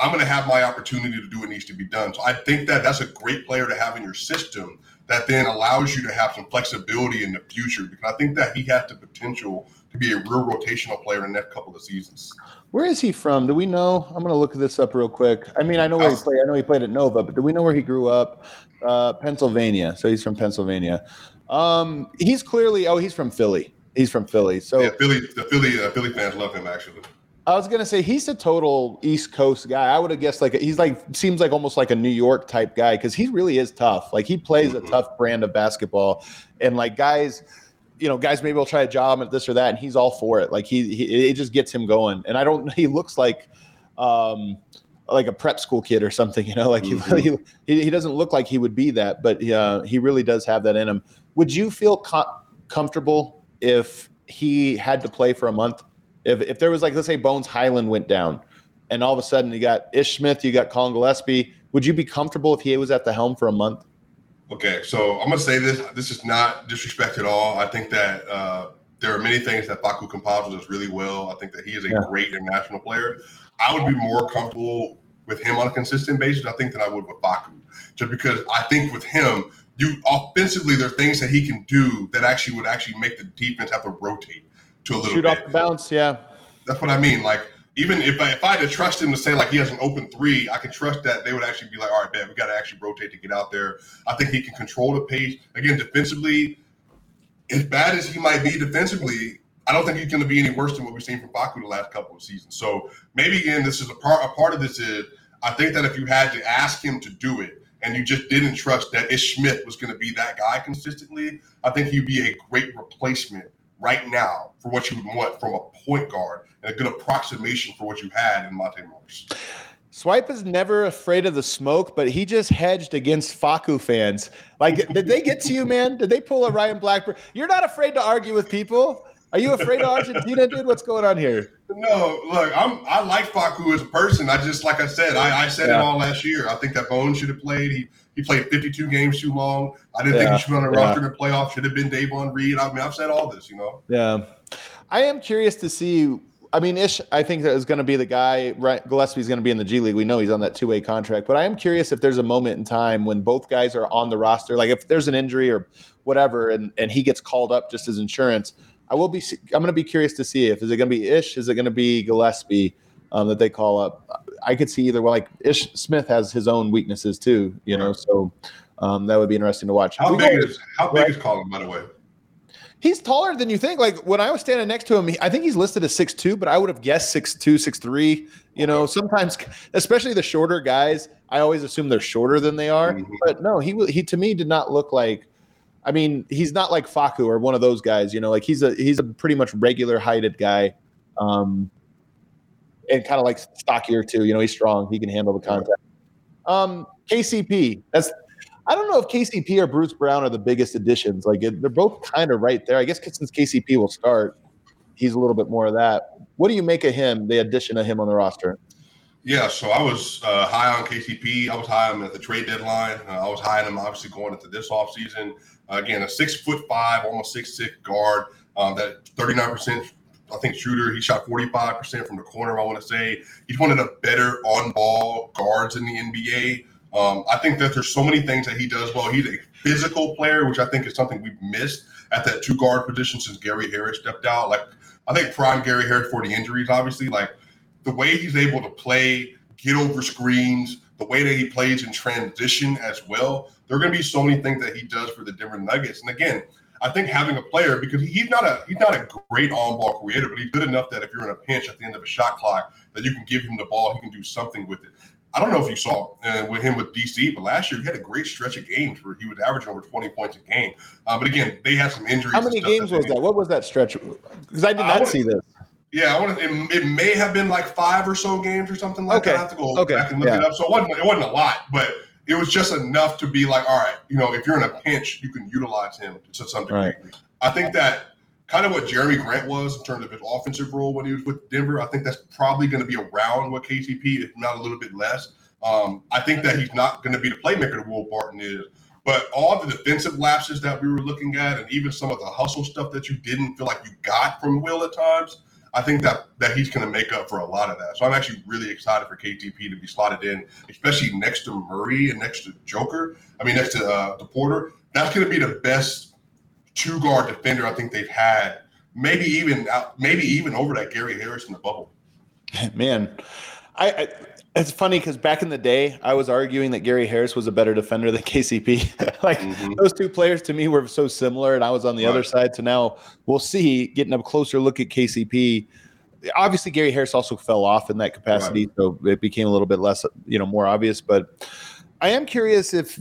I'm going to have my opportunity to do what needs to be done. So I think that that's a great player to have in your system that then allows you to have some flexibility in the future because I think that he has the potential to be a real rotational player in the next couple of seasons. Where is he from? Do we know? I'm going to look this up real quick. I mean, I know where he played. I know he played at Nova, but do we know where he grew up? Uh, Pennsylvania. So he's from Pennsylvania. Um, he's clearly. Oh, he's from Philly. He's from Philly. So Yeah, Philly, the Philly, uh, Philly fans love him actually. I was gonna say he's a total East Coast guy. I would have guessed like he's like seems like almost like a New York type guy because he really is tough. Like he plays a tough brand of basketball, and like guys, you know, guys maybe will try a job at this or that, and he's all for it. Like he, he it just gets him going. And I don't. (laughs) He looks like. um like a prep school kid or something, you know, like he, he, he doesn't look like he would be that, but uh, he really does have that in him. Would you feel co- comfortable if he had to play for a month? If, if there was like, let's say Bones Hyland went down and all of a sudden you got Ish Smith, you got Collin Gillespie, would you be comfortable if he was at the helm for a month? Okay, so I'm gonna say this. This is not disrespect at all. I think that uh, there are many things that Facu Campazzo does really well. I think that he is a Yeah. great international player. I would be more comfortable with him on a consistent basis, I think, than I would with Facu, Just because I think with him, you offensively, there are things that he can do that actually would actually make the defense have to rotate to a little Shoot bit. off the bounce, yeah. That's what I mean. Like, even if I, if I had to trust him to say like he has an open three, I can trust that they would actually be like, all right, man, we got to actually rotate to get out there. I think he can control the pace. Again, defensively, as bad as he might be defensively, I don't think he's going to be any worse than what we've seen from Facu the last couple of seasons. So maybe again, this is a part. A part of this is I think that if you had to ask him to do it and you just didn't trust that Ish Smith was going to be that guy consistently, I think he'd be a great replacement right now for what you would want from a point guard and a good approximation for what you had in Monte Morris. Swipe is never afraid of the smoke, but he just hedged against Facu fans. Like, did they get to you, man? Did they pull a Ryan Blackburn? You're not afraid to argue with people. Are you afraid of Argentina, dude? What's going on here? No, look, I'm I like Facu as a person. I just like I said, I, I said Yeah. it all last year. I think that Bone should have played. He he played 52 games too long. I didn't think he should be on the yeah. roster in the playoffs. Should have been Davon Reed. I mean, I've said all this, you know. Yeah, I am curious to see. I mean, Ish, I think that is going to be the guy. Right, Gillespie's going to be in the G League. We know he's on that two-way contract, but I am curious if there's a moment in time when both guys are on the roster. Like if there's an injury or whatever, and and he gets called up just as insurance. I will be. I'm going to be curious to see if is it going to be Ish, is it going to be Gillespie um, that they call up. I could see either. Well, like Ish Smith has his own weaknesses too, you know. So um, that would be interesting to watch. How big is how big is Collin, by the way? He's taller than you think. Like when I was standing next to him, he- I think he's listed as six two, but I would have guessed 6'2, 6'3. You know, sometimes, especially the shorter guys, I always assume they're shorter than they are. Mhm. But no, he he to me did not look like I mean, he's not like Facu or one of those guys. You know, like he's a he's a pretty much regular heighted guy, um, and kind of like stockier too. You know, he's strong. He can handle the contact. Um, KCP. That's I don't know if KCP or Bruce Brown are the biggest additions. Like it, they're both kind of right there. I guess since KCP will start, he's a little bit more of that. What do you make of him? The addition of him on the roster. Yeah, so I was uh, high on KCP. I was high on him at the trade deadline. Uh, I was high on him, obviously, going into this offseason. Again, a six foot five, almost six six guard. Um, that 39%, I think, shooter. He shot 45% from the corner, I want to say. He's one of the better on ball guards in the NBA. Um, I think that there's so many things that he does well. He's a physical player, which I think is something we've missed at that two guard position since Gary Harris stepped out. Like, I think prime Gary Harris for the injuries, obviously. Like, the way he's able to play, get over screens, the way that he plays in transition as well. There are going to be so many things that he does for the Denver Nuggets. And again, I think having a player because he's not a he's not a great on-ball creator, but he's good enough that if you're in a pinch at the end of a shot clock, that you can give him the ball, he can do something with it. I don't know if you saw uh, with him with DC, but last year he had a great stretch of games where he was averaging over 20 points a game. Uh, but again, they had some injuries. How many games was that? What was that stretch? Because I did not I see this. Yeah, I want to. It, it, may have been like five or so games or something like okay. that. I have to go okay. back and look yeah. it up. So it wasn't. It wasn't a lot, but it was just enough to be like, all right, you know, if you're in a pinch, you can utilize him to some degree. Right. I think that kind of what Jerami Grant was in terms of his offensive role when he was with Denver. I think that's probably going to be around what KCP, if not a little bit less. Um, I think that he's not going to be the playmaker that Will Barton is. But all the defensive lapses that we were looking at, and even some of the hustle stuff that you didn't feel like you got from Will at times, I think that that he's going to make up for a lot of that. So I'm actually really excited for KCP to be slotted in, especially next to Murray and next to Joker. I mean, next to uh, the Porter. That's going to be the best two guard defender I think they've had. Maybe even maybe even over that Gary Harris in the bubble. Man, I, I it's funny because back in the day, I was arguing that Gary Harris was a better defender than (laughs) KCP. (laughs) like mm-hmm. those two players to me were so similar, and I was on the right. other side. So now we'll see, getting a closer look at KCP. Obviously, Gary Harris also fell off in that capacity, right. so it became a little bit less, you know, more obvious. But I am curious if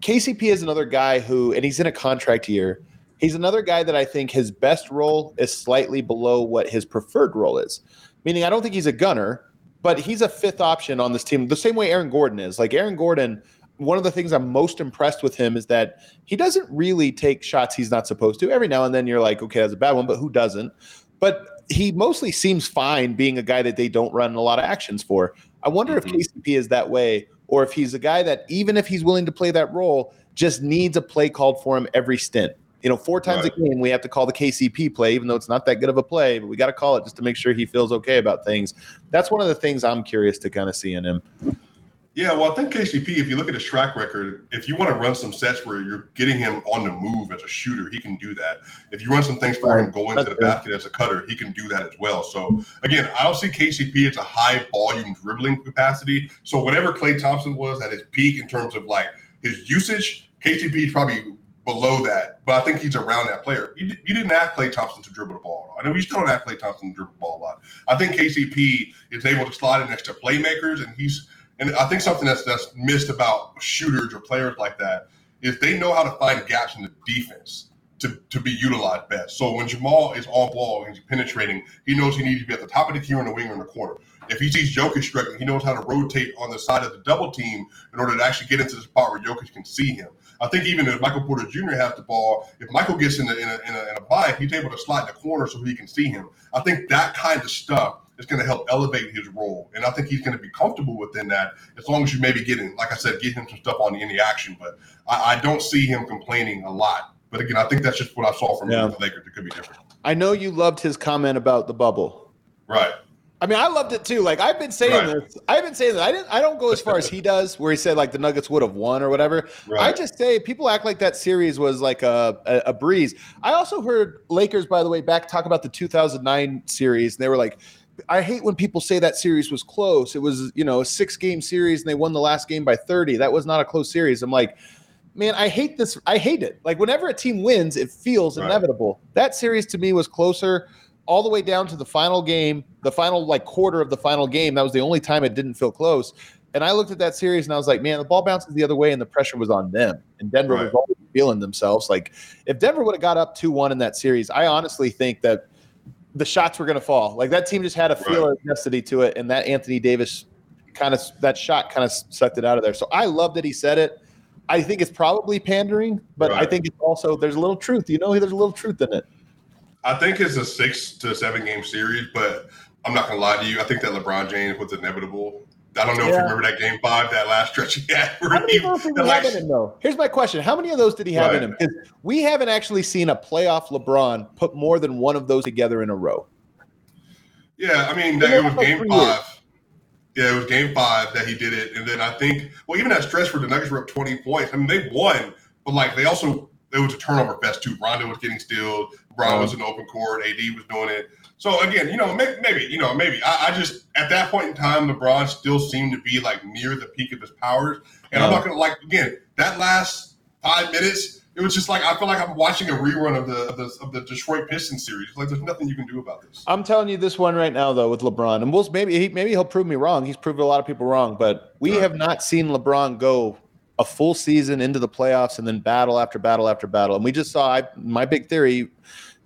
KCP is another guy who, and he's in a contract year. He's another guy that I think his best role is slightly below what his preferred role is. Meaning, I don't think he's a gunner but he's a fifth option on this team, the same way Aaron Gordon is. Like Aaron Gordon, one of the things I'm most impressed with him is that he doesn't really take shots he's not supposed to. Every now and then you're like, okay, that's a bad one, but who doesn't? But he mostly seems fine being a guy that they don't run a lot of actions for. I wonder mm-hmm. if KCP is that way, or if he's a guy that even if he's willing to play that role, just needs a play called for him every stint. You know, four times right. a game we have to call the KCP play, even though it's not that good of a play, but we got to call it just to make sure he feels okay about things. That's one of the things I'm curious to kind of see in him. Yeah, well, I think KCP, if you look at his track record, if you want to run some sets where you're getting him on the move as a shooter, he can do that. If you run some things for him going That's to the basket as a cutter, he can do that as well. So again, I don't see KCP as a high volume dribbling capacity. So whatever Klay Thompson was at his peak in terms of like his usage, KCP probably below that, but I think he's around that player. You, you didn't ask Klay Thompson to dribble the ball. I know you still don't ask Klay Thompson to dribble the ball a lot. I think KCP is able to slide in next to playmakers, and he's and I think something that's that's missed about shooters or players like that is they know how to find gaps in the defense to, to be utilized best. So when Jamal is on ball and he's penetrating, he knows he needs to be at the top of the key or in the wing or in the corner. If he sees Jokic struggling, he knows how to rotate on the side of the double team in order to actually get into the spot where Jokic can see him. I think even if Michael Porter Jr. has the ball, if Michael gets in a, in a, in a, in a bind, he's able to slide in the corner so he can see him. I think that kind of stuff is going to help elevate his role. And I think he's going to be comfortable within that as long as you maybe get in, like I said, get him some stuff on the, in the action. But I, I don't see him complaining a lot. But again, I think that's just what I saw from yeah. the Lakers. It could be different. I know you loved his comment about the bubble. Right. I mean, I loved it too. Like I've been saying right. this. I've been saying that. I didn't. I don't go as far as he does, where he said like the Nuggets would have won or whatever. Right. I just say people act like that series was like a, a, a breeze. I also heard Lakers, by the way, back talk about the 2009 series, and they were like, I hate when people say that series was close. It was, you know, a six game series and they won the last game by 30. That was not a close series. I'm like, man, I hate this. I hate it. Like whenever a team wins, it feels right. inevitable. That series to me was closer all the way down to the final game, the final like quarter of the final game. That was the only time it didn't feel close. And I looked at that series and I was like, man, the ball bounces the other way and the pressure was on them. And Denver right. was always feeling themselves. Like if Denver would have got up two one in that series, I honestly think that the shots were going to fall. Like that team just had a feel Right. of necessity to it, and that Anthony Davis kind of that shot kind of sucked it out of there. So I love that he said it. I think it's probably pandering, but I think it's also there's a little truth. You know, there's a little truth in it. I think it's a six to seven game series, but I'm not gonna lie to you. I think that LeBron James was inevitable. I don't know if you remember that game five, that last stretch he had. How many he, of those did the he have last- in him, though? Here's my question: How many of those did he have in Right. him? Because we haven't actually seen a playoff LeBron put more than one of those together in a row. Yeah, I mean, that, It was game five. Yeah, it was game five that he did it. And then I think, well, even that stretch where the Nuggets were up 20 points, I mean, they won, but like they also, it was a turnover fest too. Rondo was getting stealed. Brown was in open court. AD was doing it. So again, you know, maybe, maybe you know, maybe I, I just at that point in time, LeBron still seemed to be like near the peak of his powers. And I'm not gonna like again that last five minutes. It was just like I feel like I'm watching a rerun of the of the, of the Detroit Pistons series. Like there's nothing you can do about this. I'm telling you this one right now, though, with LeBron, and we'll maybe he, maybe he'll prove me wrong. He's proved a lot of people wrong, but we Right. have not seen LeBron go a full season into the playoffs and then battle after battle after battle. And we just saw I, my big theory.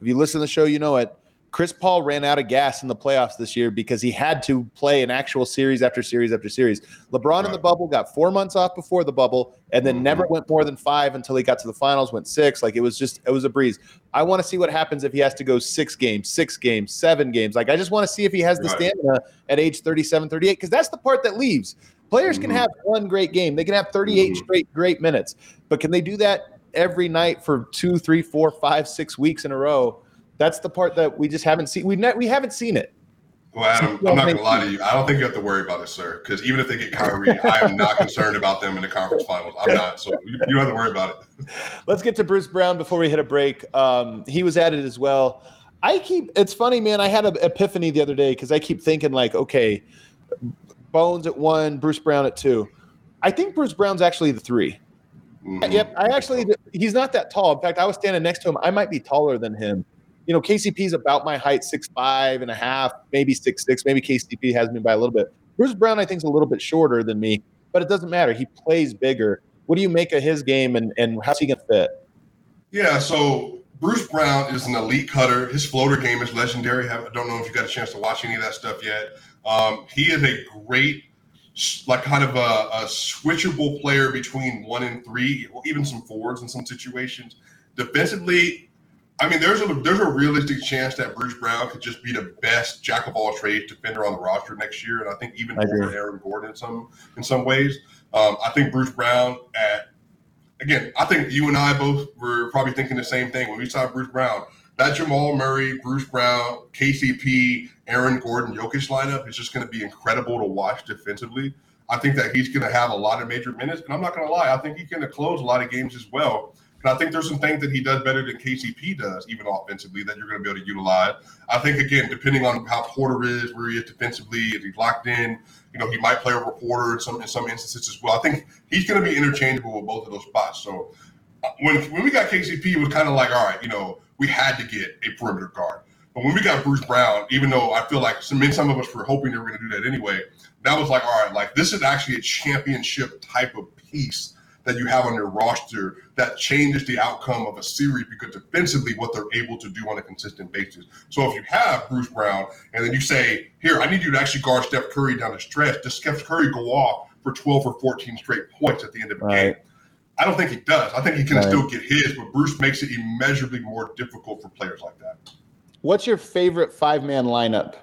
If you listen to the show, you know it. Chris Paul ran out of gas in the playoffs this year because he had to play an actual series after series after series. LeBron in the bubble got four months off before the bubble and then Mhm. never went more than five until he got to the finals, went six. Like it was just, it was a breeze. I want to see what happens if he has to go six games, six games, seven games. Like I just want to see if he has the Right. stamina at age 37, 38, because that's the part that leaves. Players can Mhm. have one great game, they can have 38 Mhm. straight great minutes, but can they do that every night for two, three, four, five, six weeks in a row? That's the part that we just haven't seen. We've ne- we haven't seen it. Well, Adam, I'm not gonna lie to you. I don't think you have to worry about it, sir. Because even if they get Kyrie, I am not concerned about them in the conference finals. I'm not. So you, you don't have to worry about it. (laughs) Let's get to Bruce Brown before we hit a break. Um, he was at it as well. I keep it's funny, man. I had an epiphany the other day because I keep thinking like, okay, Bones at one, Bruce Brown at two. I think Bruce Brown's actually the 3 Mhm. Yep, I actually he's not that tall. In fact, I was standing next to him. I might be taller than him. You know, KCP's about my height, six five and a half, maybe six six. Maybe KCP has me by a little bit. Bruce Brown, I think, is a little bit shorter than me, but it doesn't matter. He plays bigger. What do you make of his game, and and how's he gonna fit? Yeah. So Bruce Brown is an elite cutter. His floater game is legendary. I don't know if you got a chance to watch any of that stuff yet. Um, he is a great, like, kind of a, a switchable player between one and three, or even some forwards in some situations. Defensively, I mean, there's a there's a realistic chance that Bruce Brown could just be the best jack of all trades defender on the roster next year, and I think even I over Aaron Gordon in some in some ways. Um, I think Bruce Brown at again, I think you and I both were probably thinking the same thing when we saw Bruce Brown. That Jamal Murray, Bruce Brown, KCP, Aaron Gordon, Jokic lineup is just going to be incredible to watch defensively. I think that he's going to have a lot of major minutes, and I'm not going to lie, I think he's going to close a lot of games as well. And I think there's some things that he does better than KCP does, even offensively, that you're going to be able to utilize. I think again, depending on how Porter is, where he is defensively, if he's locked in, you know, he might play over Porter in some in some instances as well. I think he's going to be interchangeable with both of those spots. So when when we got KCP, it was kind of like, all right, you know, we had to get a perimeter guard. But when we got Bruce Brown, even though I feel like some some of us were hoping they were going to do that anyway, that was like, all right, like this is actually a championship type of piece that you have on your roster that changes the outcome of a series because defensively what they're able to do on a consistent basis. So if you have Bruce Brown and then you say, here, I need you to actually guard Steph Curry down the stretch, does Steph Curry go off for 12 or 14 straight points at the end of the Right. game? I don't think he does. I think he can Right. still get his, but Bruce makes it immeasurably more difficult for players like that. What's your favorite five man lineup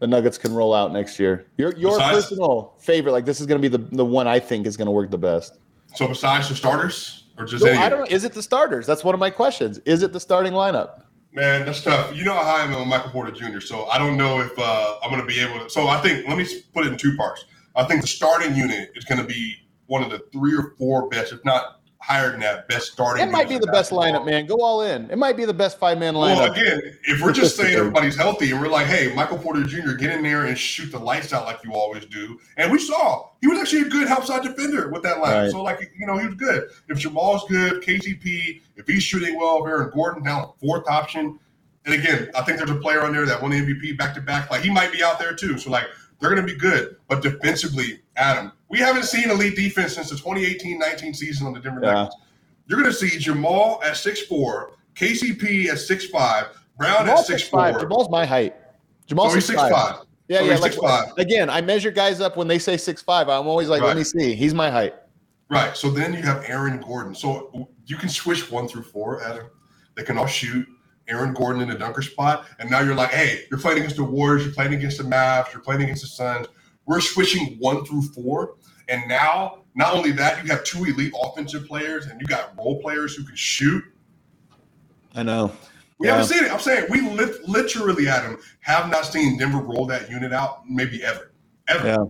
the Nuggets can roll out next year? Your your Besides- personal favorite, like this is going to be the, the one I think is going to work the best. So besides the starters, or just No, any I don't know. Is it the starters? That's one of my questions. Is it the starting lineup? Man, that's tough. You know how I am on Michael Porter Jr., so I don't know if uh, I'm going to be able to. So I think, let me put it in two parts. I think the starting unit is going to be one of the three or four best, if not higher than that, best starting It might be the best lineup, man. Go all in. It might be the best five man lineup. Well, again, if we're just saying everybody's healthy and we're like, hey, Michael Porter Jr., get in there and shoot the lights out like you always do. And we saw he was actually a good outside defender with that line. Right. So, like, you know, he was good. If Jamal's good, KCP, if he's shooting well, Aaron Gordon down fourth option. And again, I think there's a player on there that won the MVP back to back. Like, he might be out there too. So, like, they're going to be good. But defensively, Adam, we haven't seen elite defense since the 2018 19 season on the Denver Yeah. Nuggets. you're going to see Jamal at 6'4, KCP at 6'5, Brown Jamal's at 6'5. 6'4. Jamal's my height. Jamal's So he's 6'5. 6'5. Yeah, So yeah. he's Like, 6'5. again, I measure guys up when they say six five. I'm always like, let me see. He's my height. Right. So then you have Aaron Gordon. So you can switch one through four, Adam. They can all shoot. Aaron Gordon in the dunker spot. And now you're like, hey, you're playing against the Warriors, you're playing against the Mavs, you're playing against the Suns. We're switching one through four. And now, not only that, you have two elite offensive players and you got role players who can shoot. I know. We Yeah. haven't seen it. I'm saying we lit literally, Adam, have not seen Denver roll that unit out maybe ever. Ever. Yeah.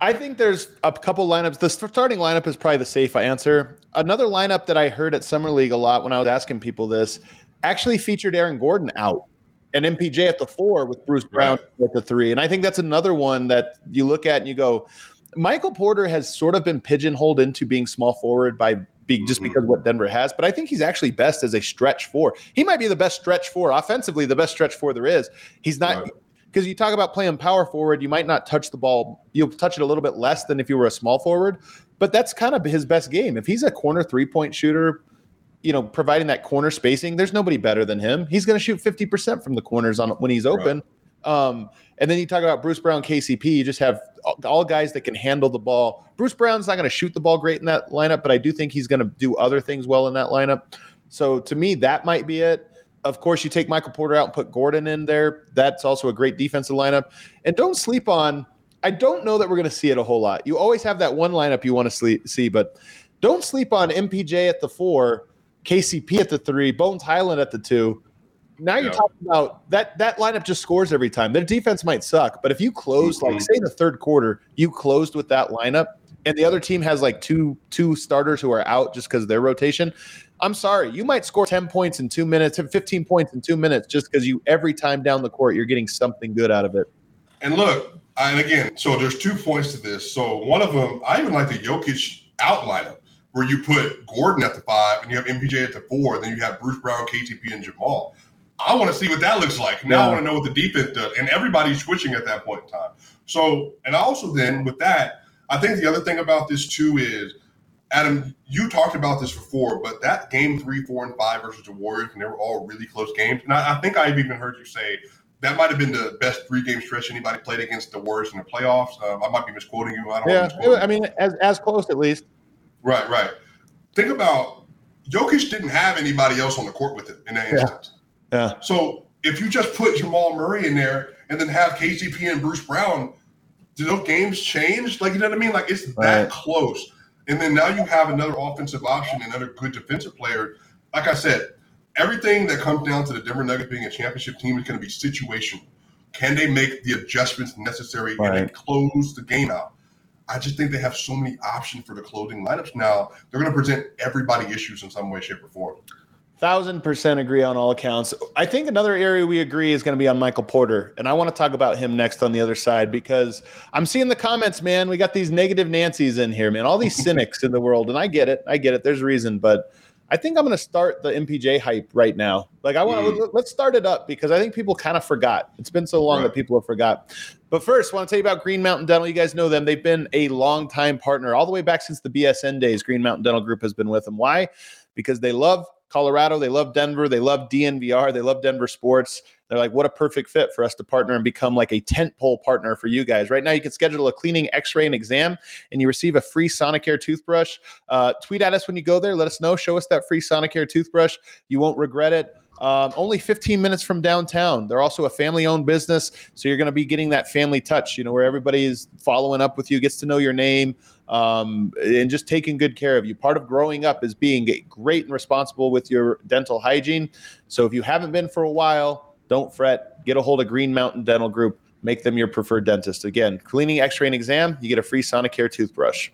I think there's a couple lineups. The starting lineup is probably the safe answer. Another lineup that I heard at Summer League a lot when I was asking people this actually featured Aaron Gordon out and MPJ at the four with Bruce Brown at the three. And I think that's another one that you look at and you go, Michael Porter has sort of been pigeonholed into being small forward by being just Mhm. because of what Denver has, but I think he's actually best as a stretch four. He might be the best stretch four offensively, the best stretch four there is. He's not Right. because you talk about playing power forward, you might not touch the ball. You'll touch it a little bit less than if you were a small forward, but that's kind of his best game. If he's a corner three point shooter, you know, providing that corner spacing, there's nobody better than him. He's going to shoot 50% from the corners on when he's open. Um, and then you talk about Bruce Brown, KCP, you just have all- guys that can handle the ball. Bruce Brown's not going to shoot the ball great in that lineup, but I do think he's going to do other things well in that lineup. So to me, that might be it. Of course, you take Michael Porter out and put Gordon in there. That's also a great defensive lineup. And don't sleep on. I don't know that we're going to see it a whole lot. You always have that one lineup you want to sleep, see, but don't sleep on MPJ at the four, KCP at the three, Bones Hyland at the two. Now you're Yeah. talking about that that lineup just scores every time. Their defense might suck, but if you close, like Mhm. say the third quarter, you closed with that lineup, and the other team has like two two starters who are out just because of their rotation. I'm sorry, you might score 10 points in two minutes, 15 points in two minutes, just because you every time down the court you're getting something good out of it. And look, and again, so there's two points to this. So one of them, I even like the Jokic out lineup where you put Gordon at the five and you have MPJ at the four, and then you have Bruce Brown, KCP, and Jamal. I want to see what that looks like. Now I want to know what the defense does, and everybody's switching at that point in time. So, and also then with that, I think the other thing about this too is, Adam, you talked about this before, but that game three, four, and five versus the Warriors, and they were all really close games. And I, I think I've even heard you say that might have been the best three game stretch anybody played against the Warriors in the playoffs. Uh, I might be misquoting you. I don't Yeah, I mean, as as close at least. Right, right. Think about Jokic didn't have anybody else on the court with him in that Yeah. instance. Yeah. So if you just put Jamal Murray in there and then have KCP and Bruce Brown, do those games change? Like you know what I mean? Like it's Right. that close. And then now you have another offensive option, another good defensive player. Like I said, everything that comes down to the Denver Nuggets being a championship team is going to be situational. Can they make the adjustments necessary and close the game out? I just think they have so many options for the clothing lineups now. They're going to present everybody issues in some way, shape, or form. Thousand percent agree on all accounts. I think another area we agree is going to be on Michael Porter, and I want to talk about him next on the other side because I'm seeing the comments, man. We got these negative Nancy's in here, man. All these (laughs) cynics in the world, and I get it. I get it. There's a reason, but I think I'm going to start the MPJ hype right now. Like I want to mm. let's start it up because I think people kind of forgot. It's been so long Right. that people have forgot. But first, I want to tell you about Green Mountain Dental. You guys know them. They've been a long time partner all the way back since the BSN days. Green Mountain Dental Group has been with them. Why? Because they love Colorado, they love Denver, they love DNVR, they love Denver sports. They're like, what a perfect fit for us to partner and become like a tent pole partner for you guys. Right now, you can schedule a cleaning, X-ray, and exam, and you receive a free Sonicare toothbrush. Uh, tweet at us when you go there. Let us know. Show us that free Sonicare toothbrush. You won't regret it. Um, only 15 minutes from downtown. They're also a family-owned business, so you're going to be getting that family touch. You know, where everybody is following up with you, gets to know your name, um, and just taking good care of you. Part of growing up is being great and responsible with your dental hygiene. So if you haven't been for a while, don't fret. Get a hold of Green Mountain Dental Group. Make them your preferred dentist. Again, cleaning, X-ray, and exam. You get a free Sonicare toothbrush.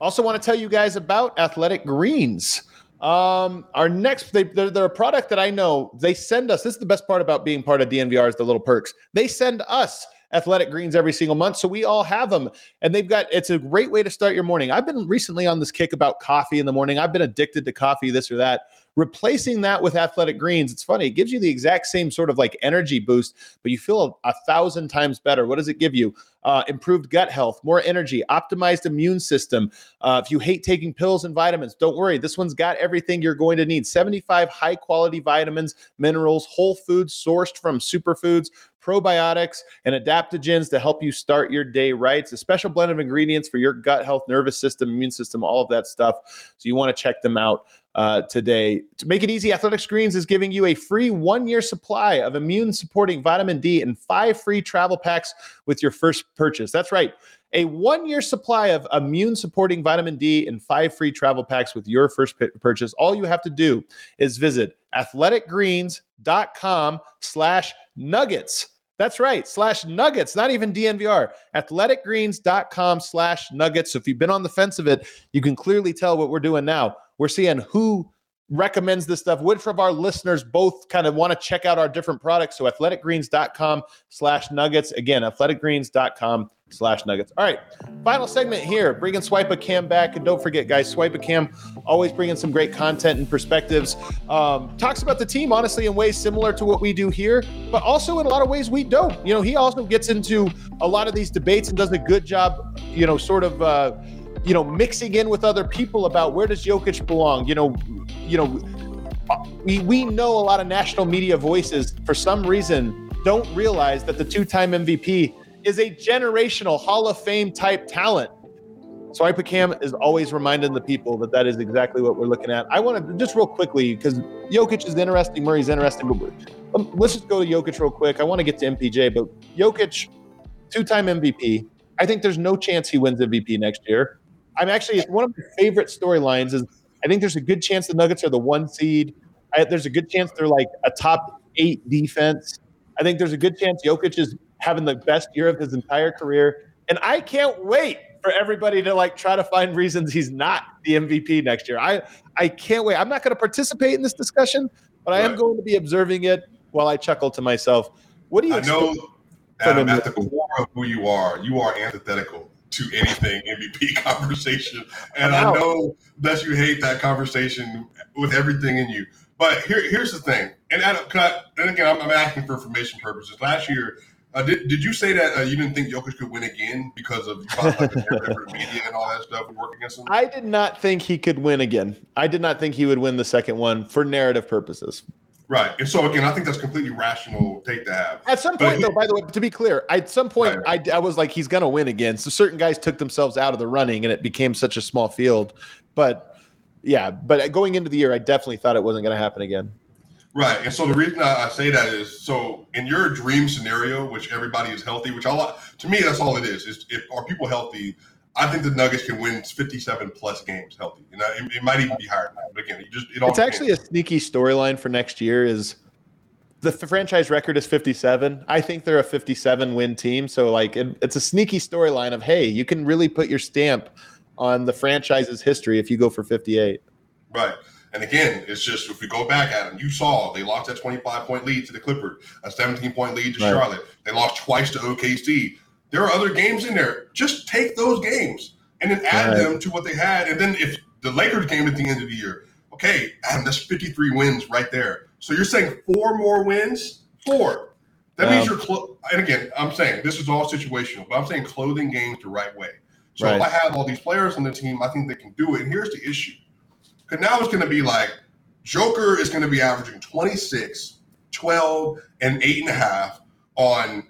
Also, want to tell you guys about Athletic Greens. Um, our next, they, they're, they're a product that I know they send us. This is the best part about being part of DNVR is the little perks. They send us athletic greens every single month. So we all have them and they've got, it's a great way to start your morning. I've been recently on this kick about coffee in the morning. I've been addicted to coffee, this or that. Replacing that with athletic greens, it's funny, it gives you the exact same sort of like energy boost, but you feel a, a thousand times better. What does it give you? Uh, improved gut health, more energy, optimized immune system. Uh, if you hate taking pills and vitamins, don't worry. This one's got everything you're going to need 75 high quality vitamins, minerals, whole foods sourced from superfoods, probiotics, and adaptogens to help you start your day right. It's a special blend of ingredients for your gut health, nervous system, immune system, all of that stuff. So you want to check them out uh, today. To make it easy, Athletic Greens is giving you a free one year supply of immune supporting vitamin D and five free travel packs with your first purchase. That's right. A one year supply of immune supporting vitamin D and five free travel packs with your first p- purchase. All you have to do is visit athleticgreens.com slash nuggets. That's right, slash nuggets, not even DNVR. Athleticgreens.com slash nuggets. So if you've been on the fence of it, you can clearly tell what we're doing now. We're seeing who recommends this stuff, which of our listeners both kind of want to check out our different products. So athleticgreens.com slash nuggets. Again, athleticgreens.com slash nuggets. All right, final segment here, bringing Swipe a Cam back. And don't forget, guys, Swipe a Cam always bringing some great content and perspectives. Um, talks about the team, honestly, in ways similar to what we do here, but also in a lot of ways we don't. You know, he also gets into a lot of these debates and does a good job, you know, sort of. Uh, you know, mixing in with other people about where does Jokic belong. You know, you know, we we know a lot of national media voices for some reason don't realize that the two-time MVP is a generational Hall of Fame type talent. So Ipacam is always reminding the people that that is exactly what we're looking at. I want to just real quickly because Jokic is interesting, Murray's interesting, but um, let's just go to Jokic real quick. I want to get to MPJ, but Jokic, two-time MVP. I think there's no chance he wins MVP next year. I'm actually one of my favorite storylines is I think there's a good chance the Nuggets are the one seed. I, there's a good chance they're like a top eight defense. I think there's a good chance Jokic is having the best year of his entire career, and I can't wait for everybody to like try to find reasons he's not the MVP next year. I I can't wait. I'm not going to participate in this discussion, but I am going to be observing it while I chuckle to myself. What do you? I know, Adam, at the core of who you are, you are antithetical to anything MVP (laughs) conversation. And I know that you hate that conversation with everything in you. But here, here's the thing. And, Adam, I, and again, I'm, I'm, asking for information purposes. Last year, uh, did, did you say that uh, you didn't think Jokic could win again because of (laughs) like, media and all that stuff would work against him? I did not think he could win again. I did not think he would win the second one for narrative purposes. Right. And so again, I think that's completely rational take to have. At some point, though, by the way, to be clear, at some point right. I, I was like, he's gonna win again. So certain guys took themselves out of the running and it became such a small field. But yeah, but going into the year, I definitely thought it wasn't gonna happen again. Right. And so the reason I, say that is so in your dream scenario, which everybody is healthy, which I like to me that's all it is, is if are people healthy, I think the Nuggets can win 57 plus games healthy. You know, it, it might even be higher than that. But again, you just it all It's actually a sneaky storyline for next year is the franchise record is 57. I think they're a 57 win team. So like it, it's a sneaky storyline of hey, you can really put your stamp on the franchise's history if you go for 58. Right. And again, it's just if we go back at them, you saw they lost that 25 point lead to the Clippers, a 17 point lead to right. Charlotte. They lost twice to OKC. There are other games in there. Just take those games and then add right. them to what they had. And then if the Lakers game at the end of the year, okay, Adam, that's 53 wins right there. So you're saying four more wins? Four. That um, means you're, clo- and again, I'm saying this is all situational, but I'm saying clothing games the right way. So right. if I have all these players on the team, I think they can do it. And here's the issue. Because now it's going to be like Joker is going to be averaging 26, 12, and eight and a half on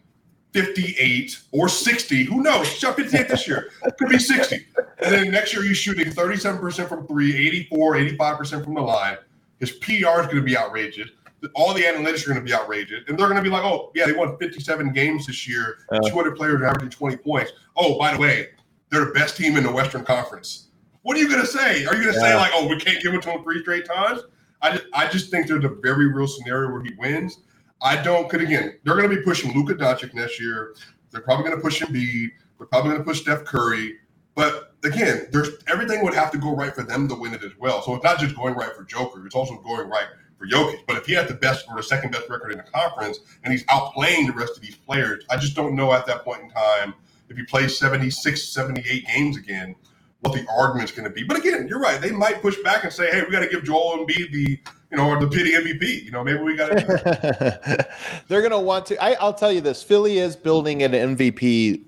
58 or 60. Who knows? Shot 58 this year. Could be 60. And then next year he's shooting 37% from three, 84, 85% from the line. His PR is going to be outrageous. All the analytics are going to be outrageous. And they're going to be like, oh, yeah, they won 57 games this year. Uh, 200 players averaging 20 points. Oh, by the way, they're the best team in the Western Conference. What are you going to say? Are you going to yeah. say, like, oh, we can't give it to him three straight times? I just, I just think there's a very real scenario where he wins. I don't. Cause again, they're going to be pushing Luka Doncic next year. They're probably going to push Embiid. They're probably going to push Steph Curry. But again, there's everything would have to go right for them to win it as well. So it's not just going right for Joker; it's also going right for Jokic. But if he has the best or the second best record in the conference and he's outplaying the rest of these players, I just don't know at that point in time if he plays 76, 78 games again, what the argument's going to be. But again, you're right. They might push back and say, "Hey, we got to give Joel Embiid the you know or the pity MVP." You know, maybe we got to. (laughs) They're going to want to. I, I'll tell you this: Philly is building an MVP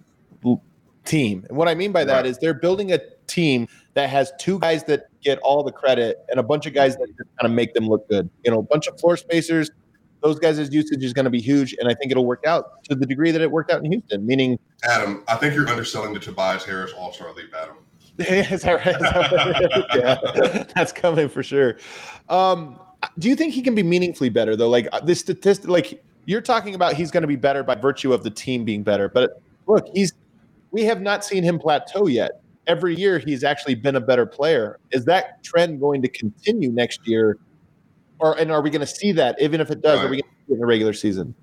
team, and what I mean by that Right. is they're building a team that has two guys that get all the credit and a bunch of guys that just kind of make them look good. You know, a bunch of floor spacers. Those guys' usage is going to be huge, and I think it'll work out to the degree that it worked out in Houston. Meaning, Adam, I think you're underselling the Tobias Harris All Star League, Adam. (laughs) is that right? Is that right? (laughs) yeah, (laughs) that's coming for sure. Um, do you think he can be meaningfully better though? Like uh, this statistic, like you're talking about, he's going to be better by virtue of the team being better. But look, he's we have not seen him plateau yet. Every year, he's actually been a better player. Is that trend going to continue next year, or and are we going to see that? Even if it does, are we going to see it in the regular season?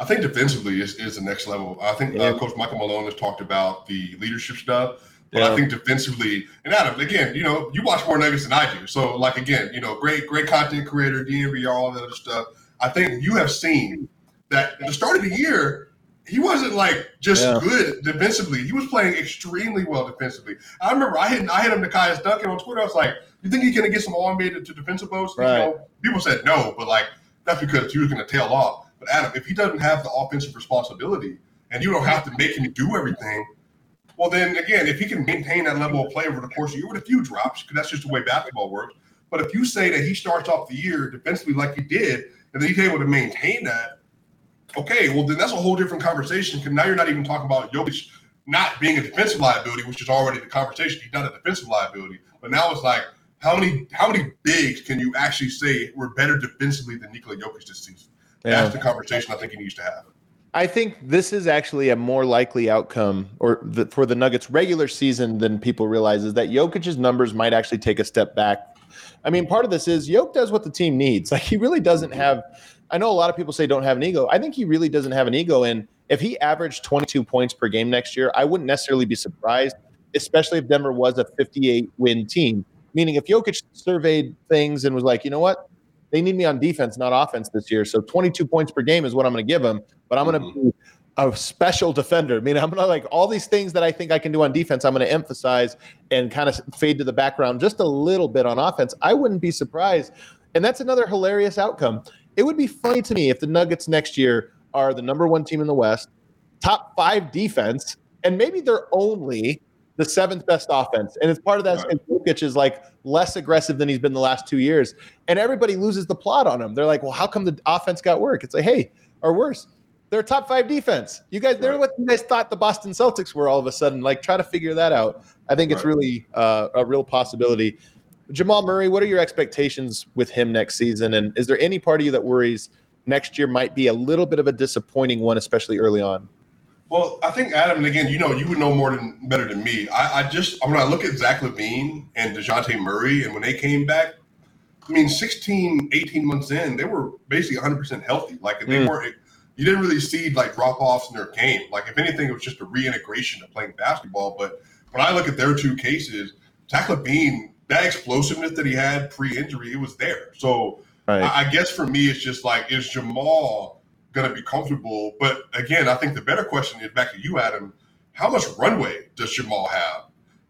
I think defensively is, is the next level. I think Yeah. uh, Coach Michael Malone has talked about the leadership stuff, but Yeah. I think defensively, and Adam, again, you know, you watch more Nuggets than I do. So, like, again, you know, great, great content creator, DMV, all that other stuff. I think you have seen that at the start of the year, he wasn't like just Yeah. good defensively. He was playing extremely well defensively. I remember I hit I hit him to Caius Duncan on Twitter. I was like, "You think he's going to get some all NBA to, to defensive posts?" You Right. know, people said no, but like that's because he was going to tail off. But Adam, if he doesn't have the offensive responsibility and you don't have to make him do everything, well, then again, if he can maintain that level of play over the course of the year with a few drops, because that's just the way basketball works. But if you say that he starts off the year defensively like he did, and then he's able to maintain that, okay, well then that's a whole different conversation. Because now you're not even talking about Jokic not being a defensive liability, which is already the conversation. He's not a defensive liability, but now it's like how many how many bigs can you actually say were better defensively than Nikola Jokic this season? Yeah. That's the conversation I think he needs to have. I think this is actually a more likely outcome, or the, for the Nuggets regular season than people realize is that Jokic's numbers might actually take a step back. I mean, part of this is Jokic does what the team needs. (laughs) Like he really doesn't have. I know a lot of people say don't have an ego. I think he really doesn't have an ego. And if he averaged 22 points per game next year, I wouldn't necessarily be surprised, especially if Denver was a 58 win team. Meaning, if Jokic surveyed things and was like, you know what, they need me on defense, not offense this year. So 22 points per game is what I'm going to give them, but I'm going to mm-hmm. be a special defender. I mean, I'm going to like all these things that I think I can do on defense, I'm going to emphasize and kind of fade to the background just a little bit on offense. I wouldn't be surprised. And that's another hilarious outcome. It would be funny to me if the Nuggets next year are the number one team in the West, top five defense, and maybe they're only the seventh best offense. And it's part of that. is Jokic is like less aggressive than he's been the last two years. And everybody loses the plot on him. They're like, well, how come the offense got work? It's like, hey, or worse, they're top five defense. You guys, they're what you guys thought the Boston Celtics were all of a sudden. Like, try to figure that out. I think it's Right. really uh, a real possibility. Jamal Murray, what are your expectations with him next season? And is there any part of you that worries next year might be a little bit of a disappointing one, especially early on? Well, I think Adam, and again, you know, you would know more than better than me. I, I just when I look at Zach LaVine and Dejounte Murray, and when they came back, I mean, 16, 18 months in, they were basically 100% healthy. Like they Mm. weren't, you didn't really see like drop offs in their game. Like if anything, it was just a reintegration of playing basketball. But when I look at their two cases, Zach LaVine, that explosiveness that he had pre-injury, it was there. So Right. I, I guess for me, it's just like, is Jamal going to be comfortable? But again, I think the better question is back to you, Adam. How much runway does Jamal have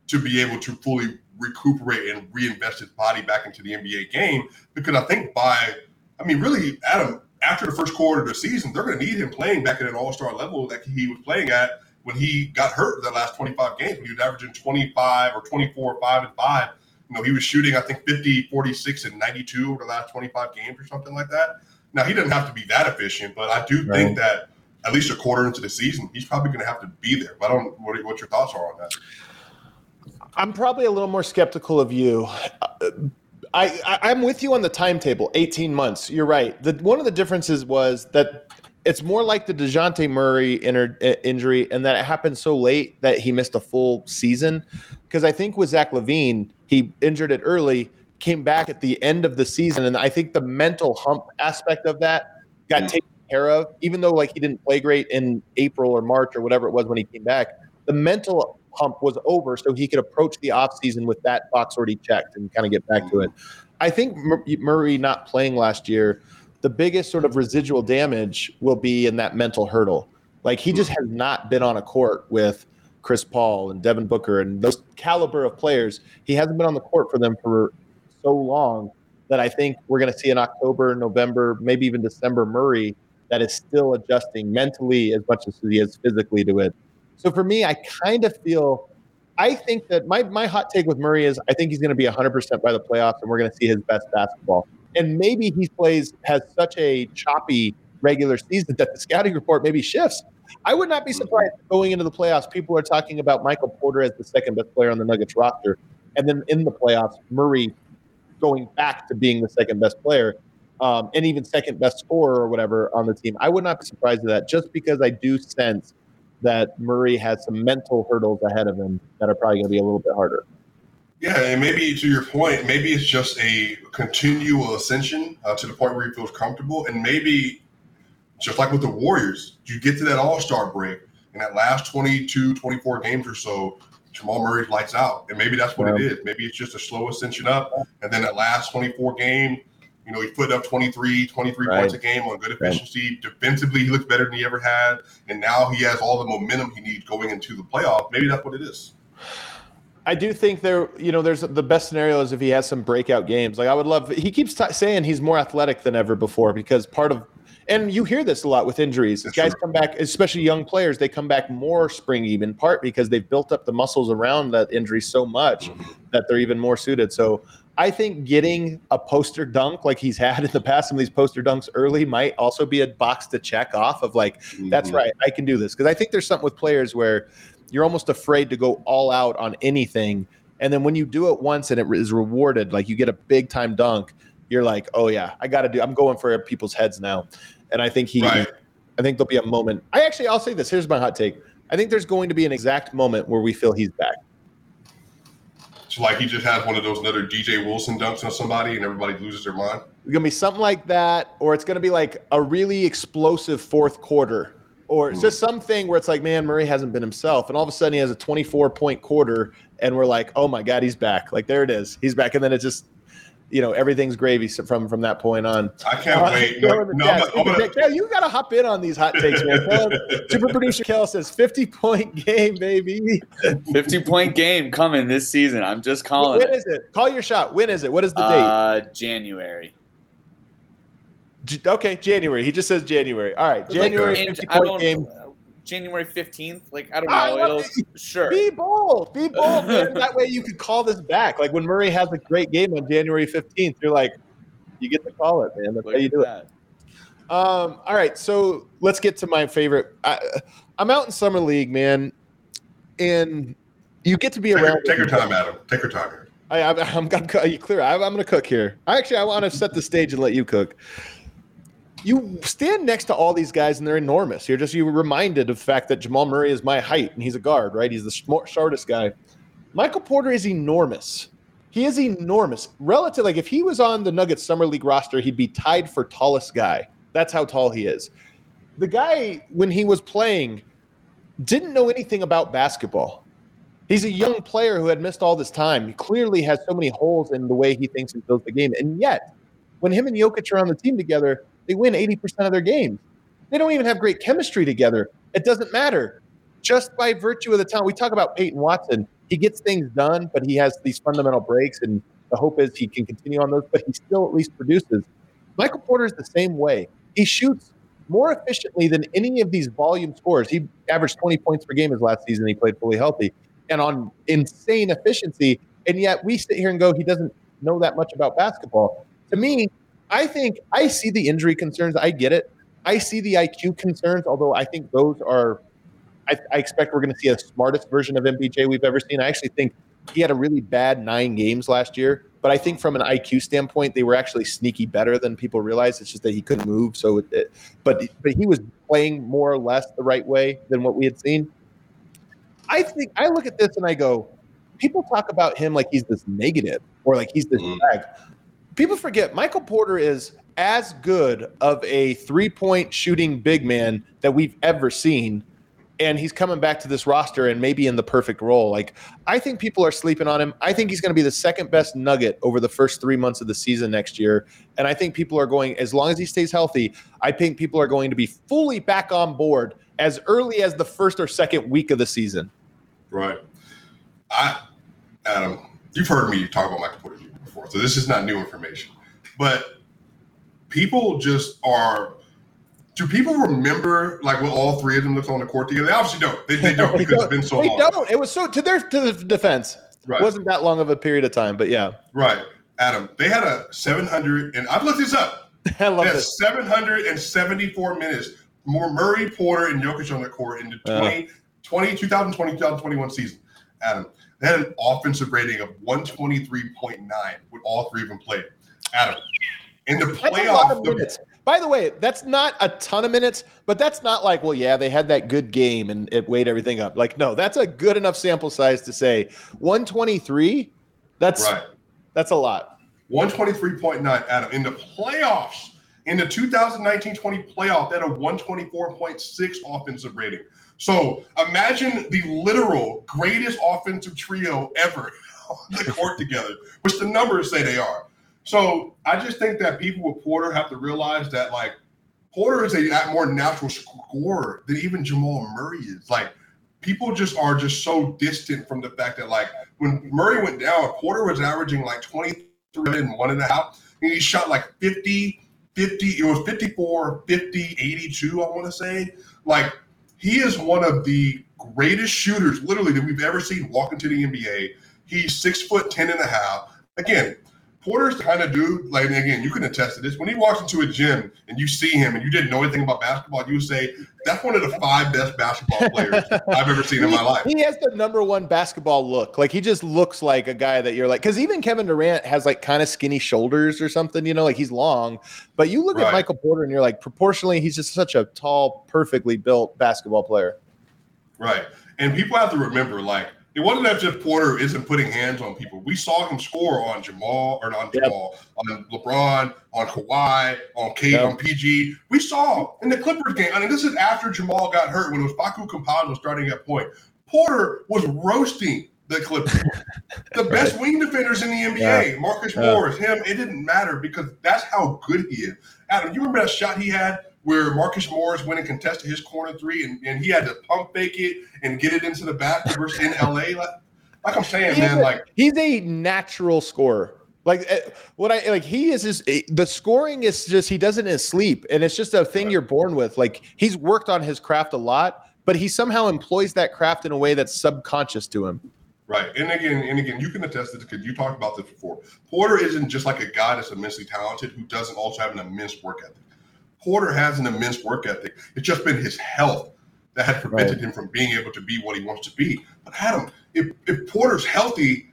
to be able to fully recuperate and reinvest his body back into the NBA game? Because I think by, I mean, really, Adam, after the first quarter of the season, they're going to need him playing back at an all star level that he was playing at when he got hurt the last 25 games, when he was averaging 25 or 24, 5 and 5. You know, he was shooting, I think, 50, 46, and 92 over the last 25 games or something like that. Now, he doesn't have to be that efficient, but I do Right. think that at least a quarter into the season, he's probably going to have to be there. But I don't what, what your thoughts are on that. I'm probably a little more skeptical of you. Uh, I, I I'm with you on the timetable, 18 months. You're right. The one of the differences was that it's more like the Dejounte Murray inter, uh, injury, and that it happened so late that he missed a full season. Because I think with Zach LaVine, he injured it early, came back at the end of the season, and I think the mental hump aspect of that got taken care of. Even though like he didn't play great in April or March or whatever it was when he came back, the mental hump was over, so he could approach the offseason with that box already checked and kind of get back to it. I think Murray not playing last year, the biggest sort of residual damage will be in that mental hurdle. Like he just has not been on a court with Chris Paul and Devin Booker and those caliber of players. He hasn't been on the court for them for so long that I think we're going to see in October, November, maybe even December Murray that is still adjusting mentally as much as he is physically to it. So for me, I kind of feel I think that my, my hot take with Murray is I think he's going to be 100% by the playoffs and we're going to see his best basketball. And maybe he plays, has such a choppy regular season that the scouting report maybe shifts. I would not be surprised going into the playoffs. People are talking about Michael Porter as the second best player on the Nuggets roster. And then in the playoffs, Murray going back to being the second best player um, and even second best scorer or whatever on the team. I would not be surprised at that just because I do sense that Murray has some mental hurdles ahead of him that are probably going to be a little bit harder. Yeah, and maybe to your point, maybe it's just a continual ascension uh, to the point where he feels comfortable, and maybe just like with the Warriors, you get to that All Star break, and that last 22, 24 games or so, Jamal Murray lights out, and maybe that's what yeah. it is. Maybe it's just a slow ascension up, and then that last 24 game, you know, he put up 23, 23 right. points a game on good efficiency. Right. Defensively, he looks better than he ever had. And now he has all the momentum he needs going into the playoff. Maybe that's what it is. I do think there, you know, there's the best scenario is if he has some breakout games. Like I would love. He keeps t- saying he's more athletic than ever before because part of, and you hear this a lot with injuries. That's guys true. come back, especially young players, they come back more springy in part because they've built up the muscles around that injury so much mm-hmm. that they're even more suited. So I think getting a poster dunk like he's (laughs) had in the past, some of these poster dunks early might also be a box to check off of like, mm-hmm. that's right, I can do this. Because I think there's something with players where you're almost afraid to go all out on anything. And then when you do it once and it is rewarded, like you get a big time dunk, you're like, oh yeah, I got to do, I'm going for people's heads now. And I think he, right. I think there'll be a moment. I actually, I'll say this. Here's my hot take. I think there's going to be an exact moment where we feel he's back. So like he just has one of those another DJ Wilson dunks on somebody and everybody loses their mind. It's gonna be something like that, or it's gonna be like a really explosive fourth quarter, or it's just hmm. something where it's like, man, Murray hasn't been himself, and all of a sudden he has a 24 point quarter, and we're like, oh my god, he's back! Like there it is, he's back, and then it just you know everything's gravy from from that point on. I can't uh, wait. No, no, I'm gonna, Kel, you got to hop in on these hot takes, man. (laughs) super producer Kel says 50 point game, baby. 50 point game coming this season. I'm just calling. When it. is it? Call your shot. When is it? What is the uh, date? January. okay, January. He just says January. All right, January like, 50 point game. January 15th. Like, I don't know. It'll, sure. Be bold. Be (laughs) bold. that way you could call this back. Like when Murray has a great game on January 15th, you're like, you get to call it, man. That's Look how you do that. it. Um, all right. So let's get to my favorite. I, am out in Summer League, man. And you get to be take around. Your, take your time, Adam. Take your time here. I, am I'm, I'm, you clear. I, I'm going to cook here. I actually, I want to set the stage and let you cook you stand next to all these guys and they're enormous. You're just you reminded of the fact that Jamal Murray is my height and he's a guard, right? He's the shortest guy. Michael Porter is enormous. He is enormous. Relative, like if he was on the Nuggets summer league roster, he'd be tied for tallest guy. That's how tall he is. The guy, when he was playing, didn't know anything about basketball. He's a young player who had missed all this time. He clearly has so many holes in the way he thinks and builds the game. And yet, when him and Jokic are on the team together, they win 80% of their games. They don't even have great chemistry together. It doesn't matter. Just by virtue of the talent, we talk about Peyton Watson. He gets things done, but he has these fundamental breaks, and the hope is he can continue on those, but he still at least produces. Michael Porter is the same way. He shoots more efficiently than any of these volume scores. He averaged 20 points per game his last season. He played fully healthy and on insane efficiency. And yet we sit here and go, he doesn't know that much about basketball. To me, I think I see the injury concerns. I get it. I see the IQ concerns, although I think those are. I, I expect we're going to see a smartest version of MPJ we've ever seen. I actually think he had a really bad nine games last year, but I think from an IQ standpoint, they were actually sneaky better than people realize. It's just that he couldn't move. So, it, it, but but he was playing more or less the right way than what we had seen. I think I look at this and I go, people talk about him like he's this negative or like he's this mm. drag people forget Michael Porter is as good of a three point shooting big man that we've ever seen. And he's coming back to this roster and maybe in the perfect role. Like, I think people are sleeping on him. I think he's going to be the second best nugget over the first three months of the season next year. And I think people are going, as long as he stays healthy, I think people are going to be fully back on board as early as the first or second week of the season. Right. I, Adam, you've heard me talk about Michael Porter Before, so this is not new information. But people just are. Do people remember like what all three of them looked on the court together? They obviously don't. They, they don't because it's been so long. they long. don't. It was so to their to the defense. Right. It wasn't that long of a period of time, but yeah, Right. Adam, they had a 700, and I've looked this up. (laughs) I love They had this. 774 minutes more Murray, Porter, and Jokic on the court in the uh. 20, 20 2020, 2021 season. Adam, they had an offensive rating of 123.9 with all three of them played. Adam, in the That's a lot of playoff, the- By the way, that's not a ton of minutes, but that's not like, well, yeah, they had that good game and it weighed everything up. Like, no, that's a good enough sample size to say 123. That's right. that's a lot. 123.9, Adam. In the playoffs, in the 2019-20 playoff, they had a 124.6 offensive rating. So imagine the literal greatest offensive trio ever (laughs) on the court together, which the numbers say they are. So I just think that people with Porter have to realize that like Porter is a more natural scorer than even Jamal Murray is. Like people just are just so distant from the fact that like when Murray went down, Porter was averaging like 23 and one and a half, and he shot like 50, 50, it was 54, 50, 82, I want to say. Like he is one of the greatest shooters, literally, that we've ever seen walk into the NBA. He's six foot ten and a half. Again, Porter's the kind of dude, like again, you can attest to this. When he walks into a gym and you see him and you didn't know anything about basketball, you would say, that's one of the five best basketball players I've ever seen in my life. He has the number one basketball look. Like he just looks like a guy that you're like, because even Kevin Durant has like kind of skinny shoulders or something, you know, like he's long. But you look at Michael Porter and you're like, proportionally, he's just such a tall, perfectly built basketball player. Right. And people have to remember, like, it wasn't that just Porter isn't putting hands on people. We saw him score on Jamal or on Yep. Jamal, on LeBron, on Kawhi, on K, Yep. on PG. We saw in the Clippers game. I mean, this is after Jamal got hurt when it was Facu Campazzo starting at point. Porter was roasting the Clippers. (laughs) the best wing defenders in the NBA, Marcus Yeah. Morris, him. It didn't matter because that's how good he is. Adam, you remember that shot he had where Marcus Morris went and contested his corner three, and, and he had to pump fake it and get it into the basket versus in LA. Like, like I'm saying, man, a- like he's a natural scorer. Like eh, what I like, he is just eh, the scoring is just he doesn't in sleep, and it's just a thing you're born with. Like he's worked on his craft a lot, but he somehow employs that craft in a way that's subconscious to him. Right. And again, and again, you can attest to this because you talked about this before. Porter isn't just like a guy that's immensely talented who doesn't also have an immense work ethic. Porter has an immense work ethic. It's just been his health that had prevented him from being able to be what he wants to be. But Adam, if, if Porter's healthy,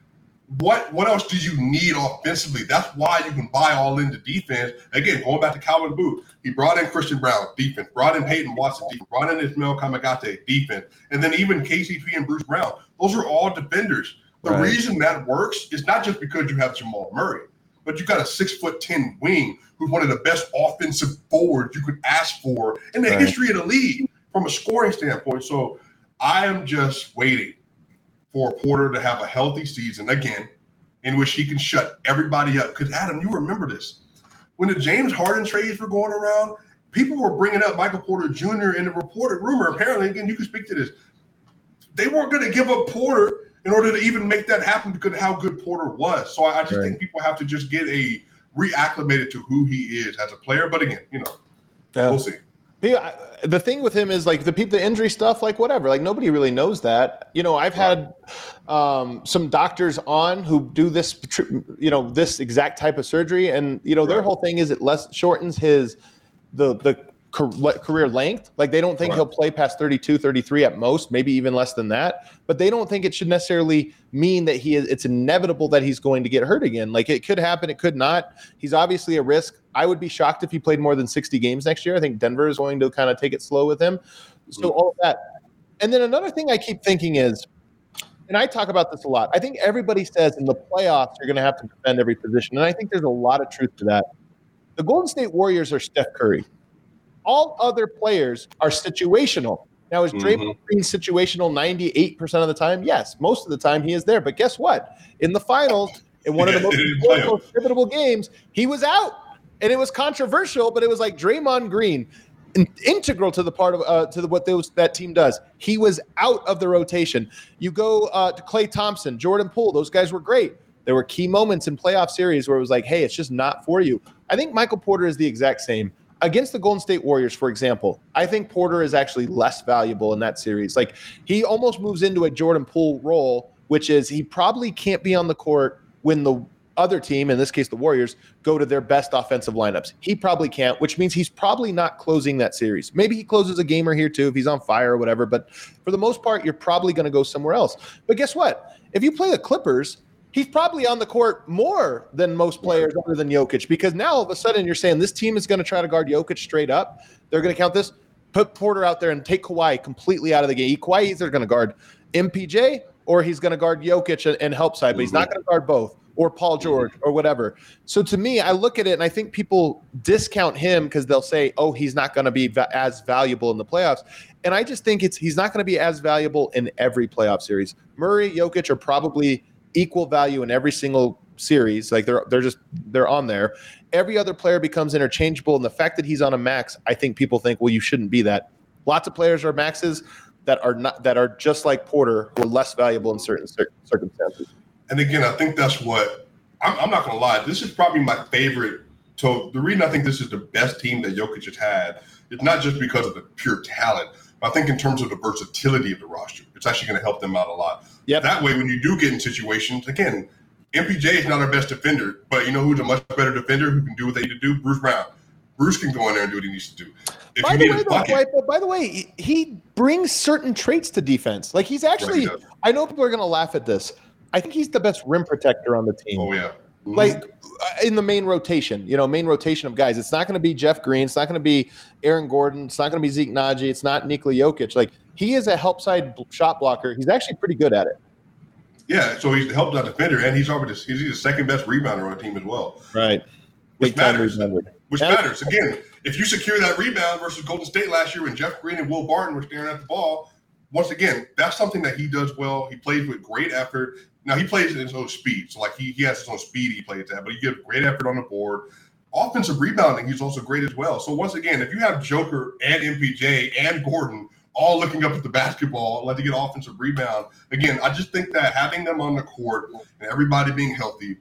what what else do you need offensively? That's why you can buy all into defense. Again, going back to Calvin Booth, he brought in Christian Braun, defense, brought in Peyton Watson, defense, brought in Ismail Kamagate, defense, and then even KCP and Bruce Brown. Those are all defenders. The Right. reason that works is not just because you have Jamal Murray, but you got a six foot ten wing who's one of the best offensive forwards you could ask for in the Right. history of the league from a scoring standpoint. So I am just waiting for Porter to have a healthy season again, in which he can shut everybody up. Because Adam, you remember this when the James Harden trades were going around, people were bringing up Michael Porter Jr. in the reported rumor. Apparently, again, you can speak to this. They weren't going to give up Porter in order to even make that happen because how good Porter was. So I, I just Right. think people have to just get a reacclimated to who he is as a player. But again, you know, we'll see. Yeah, the thing with him is like the people, the injury stuff, like whatever. Like nobody really knows that. You know, I've had um, some doctors on who do this, you know, this exact type of surgery, and you know, their whole thing is it less shortens his the the career length. Like they don't think Right. he'll play past 32, 33 at most, maybe even less than that. But they don't think it should necessarily mean that he is. It's inevitable that he's going to get hurt again. Like it could happen, it could not. He's obviously a risk. I would be shocked if he played more than 60 games next year. I think Denver is going to kind of take it slow with him. So mm. all of that. And then another thing I keep thinking is, and I talk about this a lot. I think everybody says in the playoffs you're going to have to defend every position, and I think there's a lot of truth to that. The Golden State Warriors are Steph Curry. All other players are situational. Now, is Draymond Green situational 98% of the time? Yes, most of the time he is there. But guess what? In the finals, in one of the (laughs) most, he didn't play important, most pivotal games, he was out. And it was controversial, but it was like Draymond Green. in- integral to the part of uh, to the, what those that team does. He was out of the rotation. You go uh, to Klay Thompson, Jordan Poole; those guys were great. There were key moments in playoff series where it was like, "Hey, it's just not for you." I think Michael Porter is the exact same against the Golden State Warriors, for example. I think Porter is actually less valuable in that series. Like he almost moves into a Jordan Poole role, which is he probably can't be on the court when the other team, in this case the Warriors, go to their best offensive lineups. He probably can't, which means he's probably not closing that series. Maybe he closes a game or here too if he's on fire or whatever, but for the most part, you're probably going to go somewhere else. But guess what? If you play the Clippers, he's probably on the court more than most players other than Jokic because now all of a sudden you're saying this team is going to try to guard Jokic straight up. They're going to count this. Put Porter out there and take Kawhi completely out of the game. Kawhi either going to guard MPJ or he's going to guard Jokic and, help side, but he's not mm-hmm. going to guard both or Paul mm-hmm. George or whatever. So to me, I look at it and I think people discount him because they'll say, "Oh, he's not going to be va- as valuable in the playoffs." And I just think it's he's not going to be as valuable in every playoff series. Murray, Jokic are probably equal value in every single series. Like they're they're just they're on there. Every other player becomes interchangeable, and the fact that he's on a max, I think people think, well, you shouldn't be that. Lots of players are maxes that are not that are just like Porter, who are less valuable in certain cir- circumstances. And again, I think that's what I'm, I'm not going to lie. This is probably my favorite. So the reason I think this is the best team that Jokic has had is not just because of the pure talent. But I think in terms of the versatility of the roster, it's actually going to help them out a lot. Yep. That way, when you do get in situations, again, MPJ is not our best defender, but you know who's a much better defender who can do what they need to do? Bruce Brown. Bruce can go in there and do what he needs to do. If By the way, though, bucket, Dwight, but by the way, he- he brings certain traits to defense. Like he's actually, does. I know people are going to laugh at this. I think he's the best rim protector on the team. oh yeah, Mhm. Like Uh, in the main rotation, you know, main rotation of guys. It's not going to be Jeff Green. It's not going to be Aaron Gordon. It's not going to be Zeke Nnaji. It's not Nikola Jokic. Like he is a help side shot blocker. He's actually pretty good at it. yeah. So he's helped out defender, and he's already he's the second best rebounder on the team as well. Right. Which Big matters. which matters. Again, if you secure that rebound versus Golden State last year when Jeff Green and Will Barton were staring at the ball, once again, that's something that he does well. He plays with great effort. Now he plays at his own speed, so like he, he has his own speed he plays at, but he gives great effort on the board. Offensive rebounding, he's also great as well. So once again, if you have Joker and MPJ and Gordon all looking up at the basketball, let to get offensive rebound. Again, I just think that having them on the court and everybody being healthy,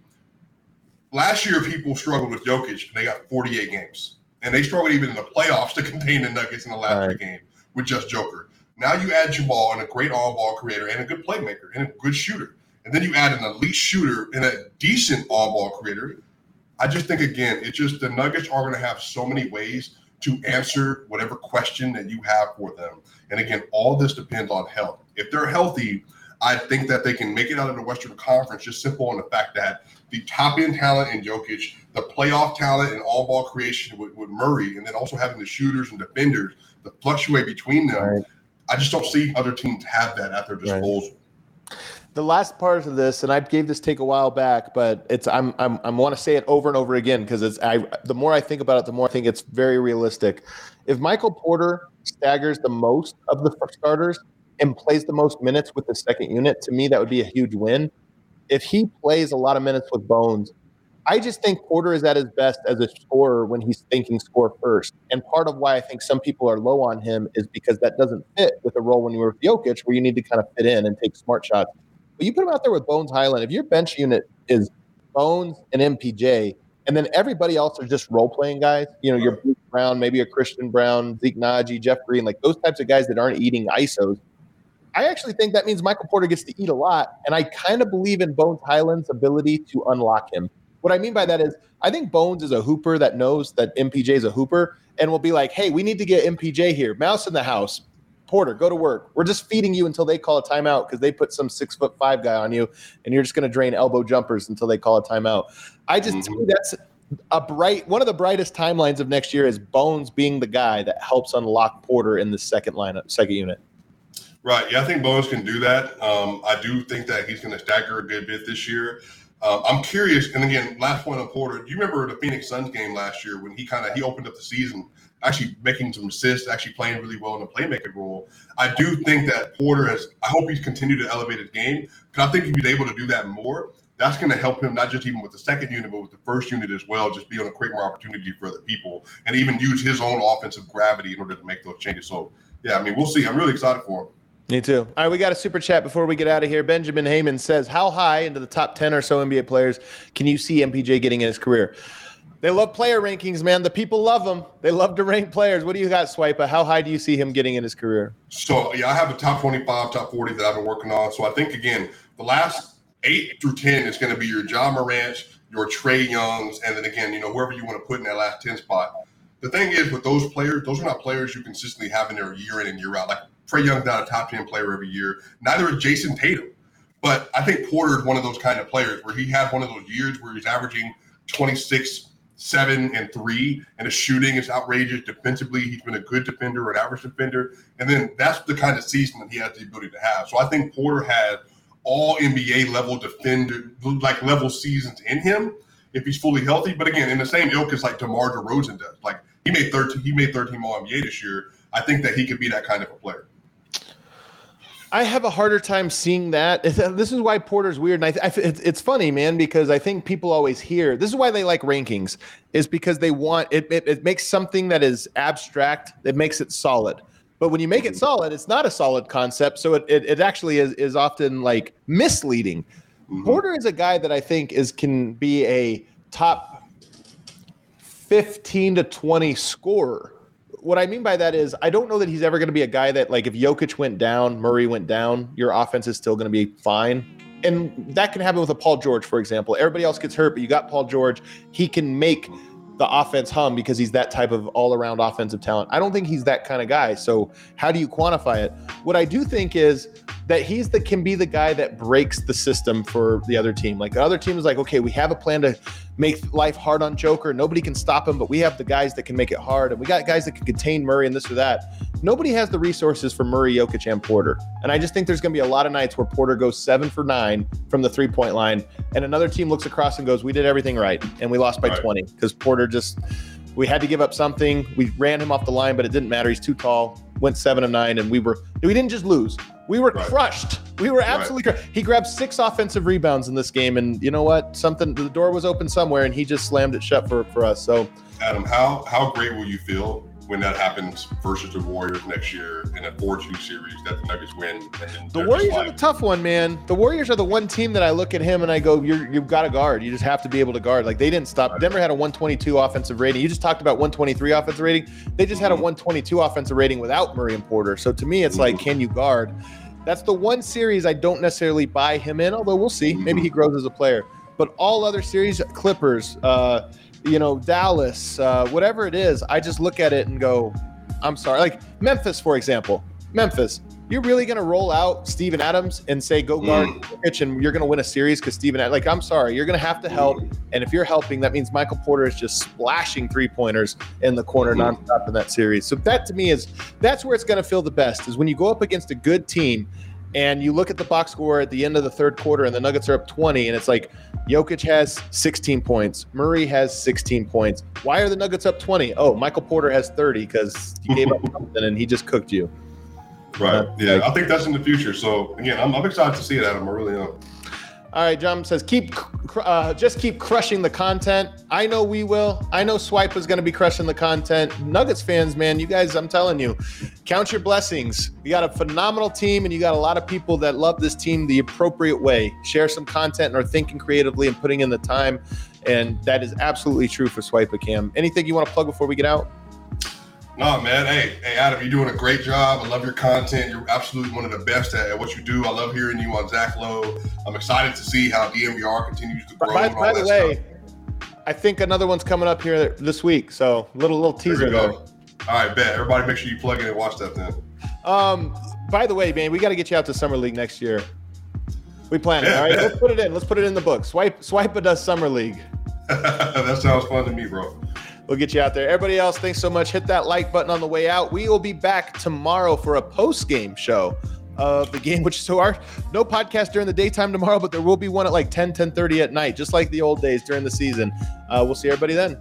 last year people struggled with Jokic and they got 48 games. And they struggled even in the playoffs to (laughs) contain the Nuggets in the last Right. game with just Joker. Now you add Jamal and a great all ball creator and a good playmaker and a good shooter. And then you add an elite shooter and a decent all ball creator. I just think again, it's just the Nuggets are going to have so many ways to answer whatever question that you have for them. And again, all this depends on health. If they're healthy, I think that they can make it out of the Western Conference just simple on the fact that the top end talent in Jokic, the playoff talent and all ball creation with, with Murray, and then also having the shooters and defenders that fluctuate between them. Right. I just don't see other teams have that at their Right. The last part of this, and I gave this take a while back, but it's I'm I'm I want to say it over and over again because it's I the more I think about it, the more I think it's very realistic. If Michael Porter staggers the most of the starters and plays the most minutes with the second unit, to me that would be a huge win. If he plays a lot of minutes with Bones, I just think Porter is at his best as a scorer when he's thinking score first. And part of why I think some people are low on him is because that doesn't fit with the role when you were with Jokic, where you need to kind of fit in and take smart shots. But you put him out there with Bones Hyland. If your bench unit is Bones and MPJ, and then everybody else are just role playing guys, you know, your Bruce Brown, maybe a Christian Braun, Zeke Nnaji, Jeff Green, like those types of guys that aren't eating ISOs. I actually think that means Michael Porter gets to eat a lot. And I kind of believe in Bones Hyland's ability to unlock him. What I mean by that is, I think Bones is a hooper that knows that MPJ is a hooper and will be like, hey, we need to get MPJ here. Mouse in the house. Porter, go to work. We're just feeding you until they call a timeout because they put some six foot five guy on you, and you're just going to drain elbow jumpers until they call a timeout. I just me that's a bright one of the brightest timelines of next year is Bones being the guy that helps unlock Porter in the second lineup, second unit. Right. Yeah, I think Bones can do that. Um, I do think that he's going to stagger a good bit this year. Um, I'm curious, and again, last point on Porter. Do you remember the Phoenix Suns game last year when he kind of he opened up the season, actually making some assists, actually playing really well in the playmaking role? I do think that Porter has. I hope he's continued to elevate his game because I think if he's able to do that more. that's going to help him not just even with the second unit, but with the first unit as well. Just be able to create more opportunity for other people and even use his own offensive gravity in order to make those changes. So, yeah, I mean, we'll see. I'm really excited for him. Me too. All right, we got a super chat before we get out of here. Benjamin Heyman says, How high into the top 10 or so NBA players can you see MPJ getting in his career? They love player rankings, man. The people love them. They love to rank players. What do you got, Swipa? How high do you see him getting in his career? So, yeah, I have a top 25, top 40 that I've been working on. So, I think, again, the last eight through 10 is going to be your Ja Morant, your Trey Youngs, and then again, you know, whoever you want to put in that last 10 spot. The thing is, with those players, those are not players you consistently have in there year in and year out. Like Trey Young's not a top 10 player every year. Neither is Jayson Tatum. But I think Porter is one of those kind of players where he had one of those years where he's averaging 26, 7, and 3, and his shooting is outrageous. Defensively, he's been a good defender, an average defender. And then that's the kind of season that he has the ability to have. So I think Porter had all NBA level defender, like level seasons in him if he's fully healthy. But again, in the same ilk as like DeMar DeRozan does. Like he made 13, he made 13 all NBA this year. I think that he could be that kind of a player. I have a harder time seeing that. This is why Porter's weird, and I, I, it's funny, man, because I think people always hear this is why they like rankings, is because they want it. It, it makes something that is abstract, it makes it solid. But when you make it solid, it's not a solid concept, so it it, it actually is is often like misleading. Mm-hmm. Porter is a guy that I think is can be a top fifteen to twenty scorer what I mean by that is I don't know that he's ever going to be a guy that like if Jokic went down, Murray went down, your offense is still going to be fine. And that can happen with a Paul George, for example. Everybody else gets hurt, but you got Paul George. He can make the offense hum because he's that type of all-around offensive talent. I don't think he's that kind of guy. So how do you quantify it? What I do think is that he's the can be the guy that breaks the system for the other team. Like the other team is like, okay, we have a plan to make life hard on Joker. Nobody can stop him, but we have the guys that can make it hard, and we got guys that can contain Murray and this or that. Nobody has the resources for Murray, Jokic, and Porter. And I just think there's going to be a lot of nights where Porter goes seven for nine from the three point line, and another team looks across and goes, "We did everything right, and we lost by right. 20 because Porter just." We had to give up something. We ran him off the line, but it didn't matter. He's too tall. Went seven of nine, and we were we didn't just lose. We were right. crushed. We were absolutely right. crushed. He grabbed six offensive rebounds in this game, and you know what? Something the door was open somewhere, and he just slammed it shut for for us. So, Adam, how how great will you feel when that happens versus the Warriors next year in a 4 2 series that the Nuggets win. the Warriors are the tough one, man. The Warriors are the one team that I look at him and I go, You're, you've got to guard. You just have to be able to guard. Like they didn't stop. Denver had a 122 offensive rating. You just talked about 123 offensive rating. They just mm-hmm. had a mm-hmm. 122 offensive rating without Murray and Porter. So to me, it's mm-hmm. like, can you guard? That's the one series I don't necessarily buy him in, although we'll see. Mm-hmm. Maybe he grows as a player. But all other series, Clippers, uh, you know, Dallas, uh, whatever it is, I just look at it and go, I'm sorry. Like Memphis, for example. Memphis, you're really going to roll out Steven Adams and say go guard mm. and you're going to win a series because Steven like I'm sorry you're going to have to help and if you're helping that means Michael Porter is just splashing three pointers in the corner mm. nonstop in that series so that to me is that's where it's going to feel the best is when you go up against a good team and you look at the box score at the end of the third quarter and the Nuggets are up 20 and it's like Jokic has 16 points, Murray has 16 points. Why are the Nuggets up 20? Oh, Michael Porter has 30 because he gave up (laughs) something and he just cooked you. Right. Uh, yeah, I think that's in the future. So again, I'm, I'm excited to see it, Adam. I really am. All right, John says keep uh, just keep crushing the content. I know we will. I know Swipe is going to be crushing the content. Nuggets fans, man, you guys, I'm telling you, count your blessings. You got a phenomenal team, and you got a lot of people that love this team the appropriate way. Share some content and are thinking creatively and putting in the time, and that is absolutely true for Swipe Cam. Anything you want to plug before we get out? No, man. Hey, hey, Adam, you're doing a great job. I love your content. You're absolutely one of the best at, what you do. I love hearing you on Zach Lowe. I'm excited to see how DNVR continues to grow. By, by the way, stuff. I think another one's coming up here this week. So little little teaser there. All right, bet. Everybody, make sure you plug in and watch that then. Um, by the way, man, we got to get you out to summer league next year. We plan it. Yeah, all right, let's put it in. Let's put it in the book. Swipe, swipe it does summer league. (laughs) that sounds fun to me, bro. We'll get you out there. Everybody else, thanks so much. Hit that like button on the way out. We will be back tomorrow for a post game show of the game, (laughs) which is so our no podcast during the daytime tomorrow, but there will be one at like 10, 10 30 at night, just like the old days during the season. Uh, we'll see everybody then.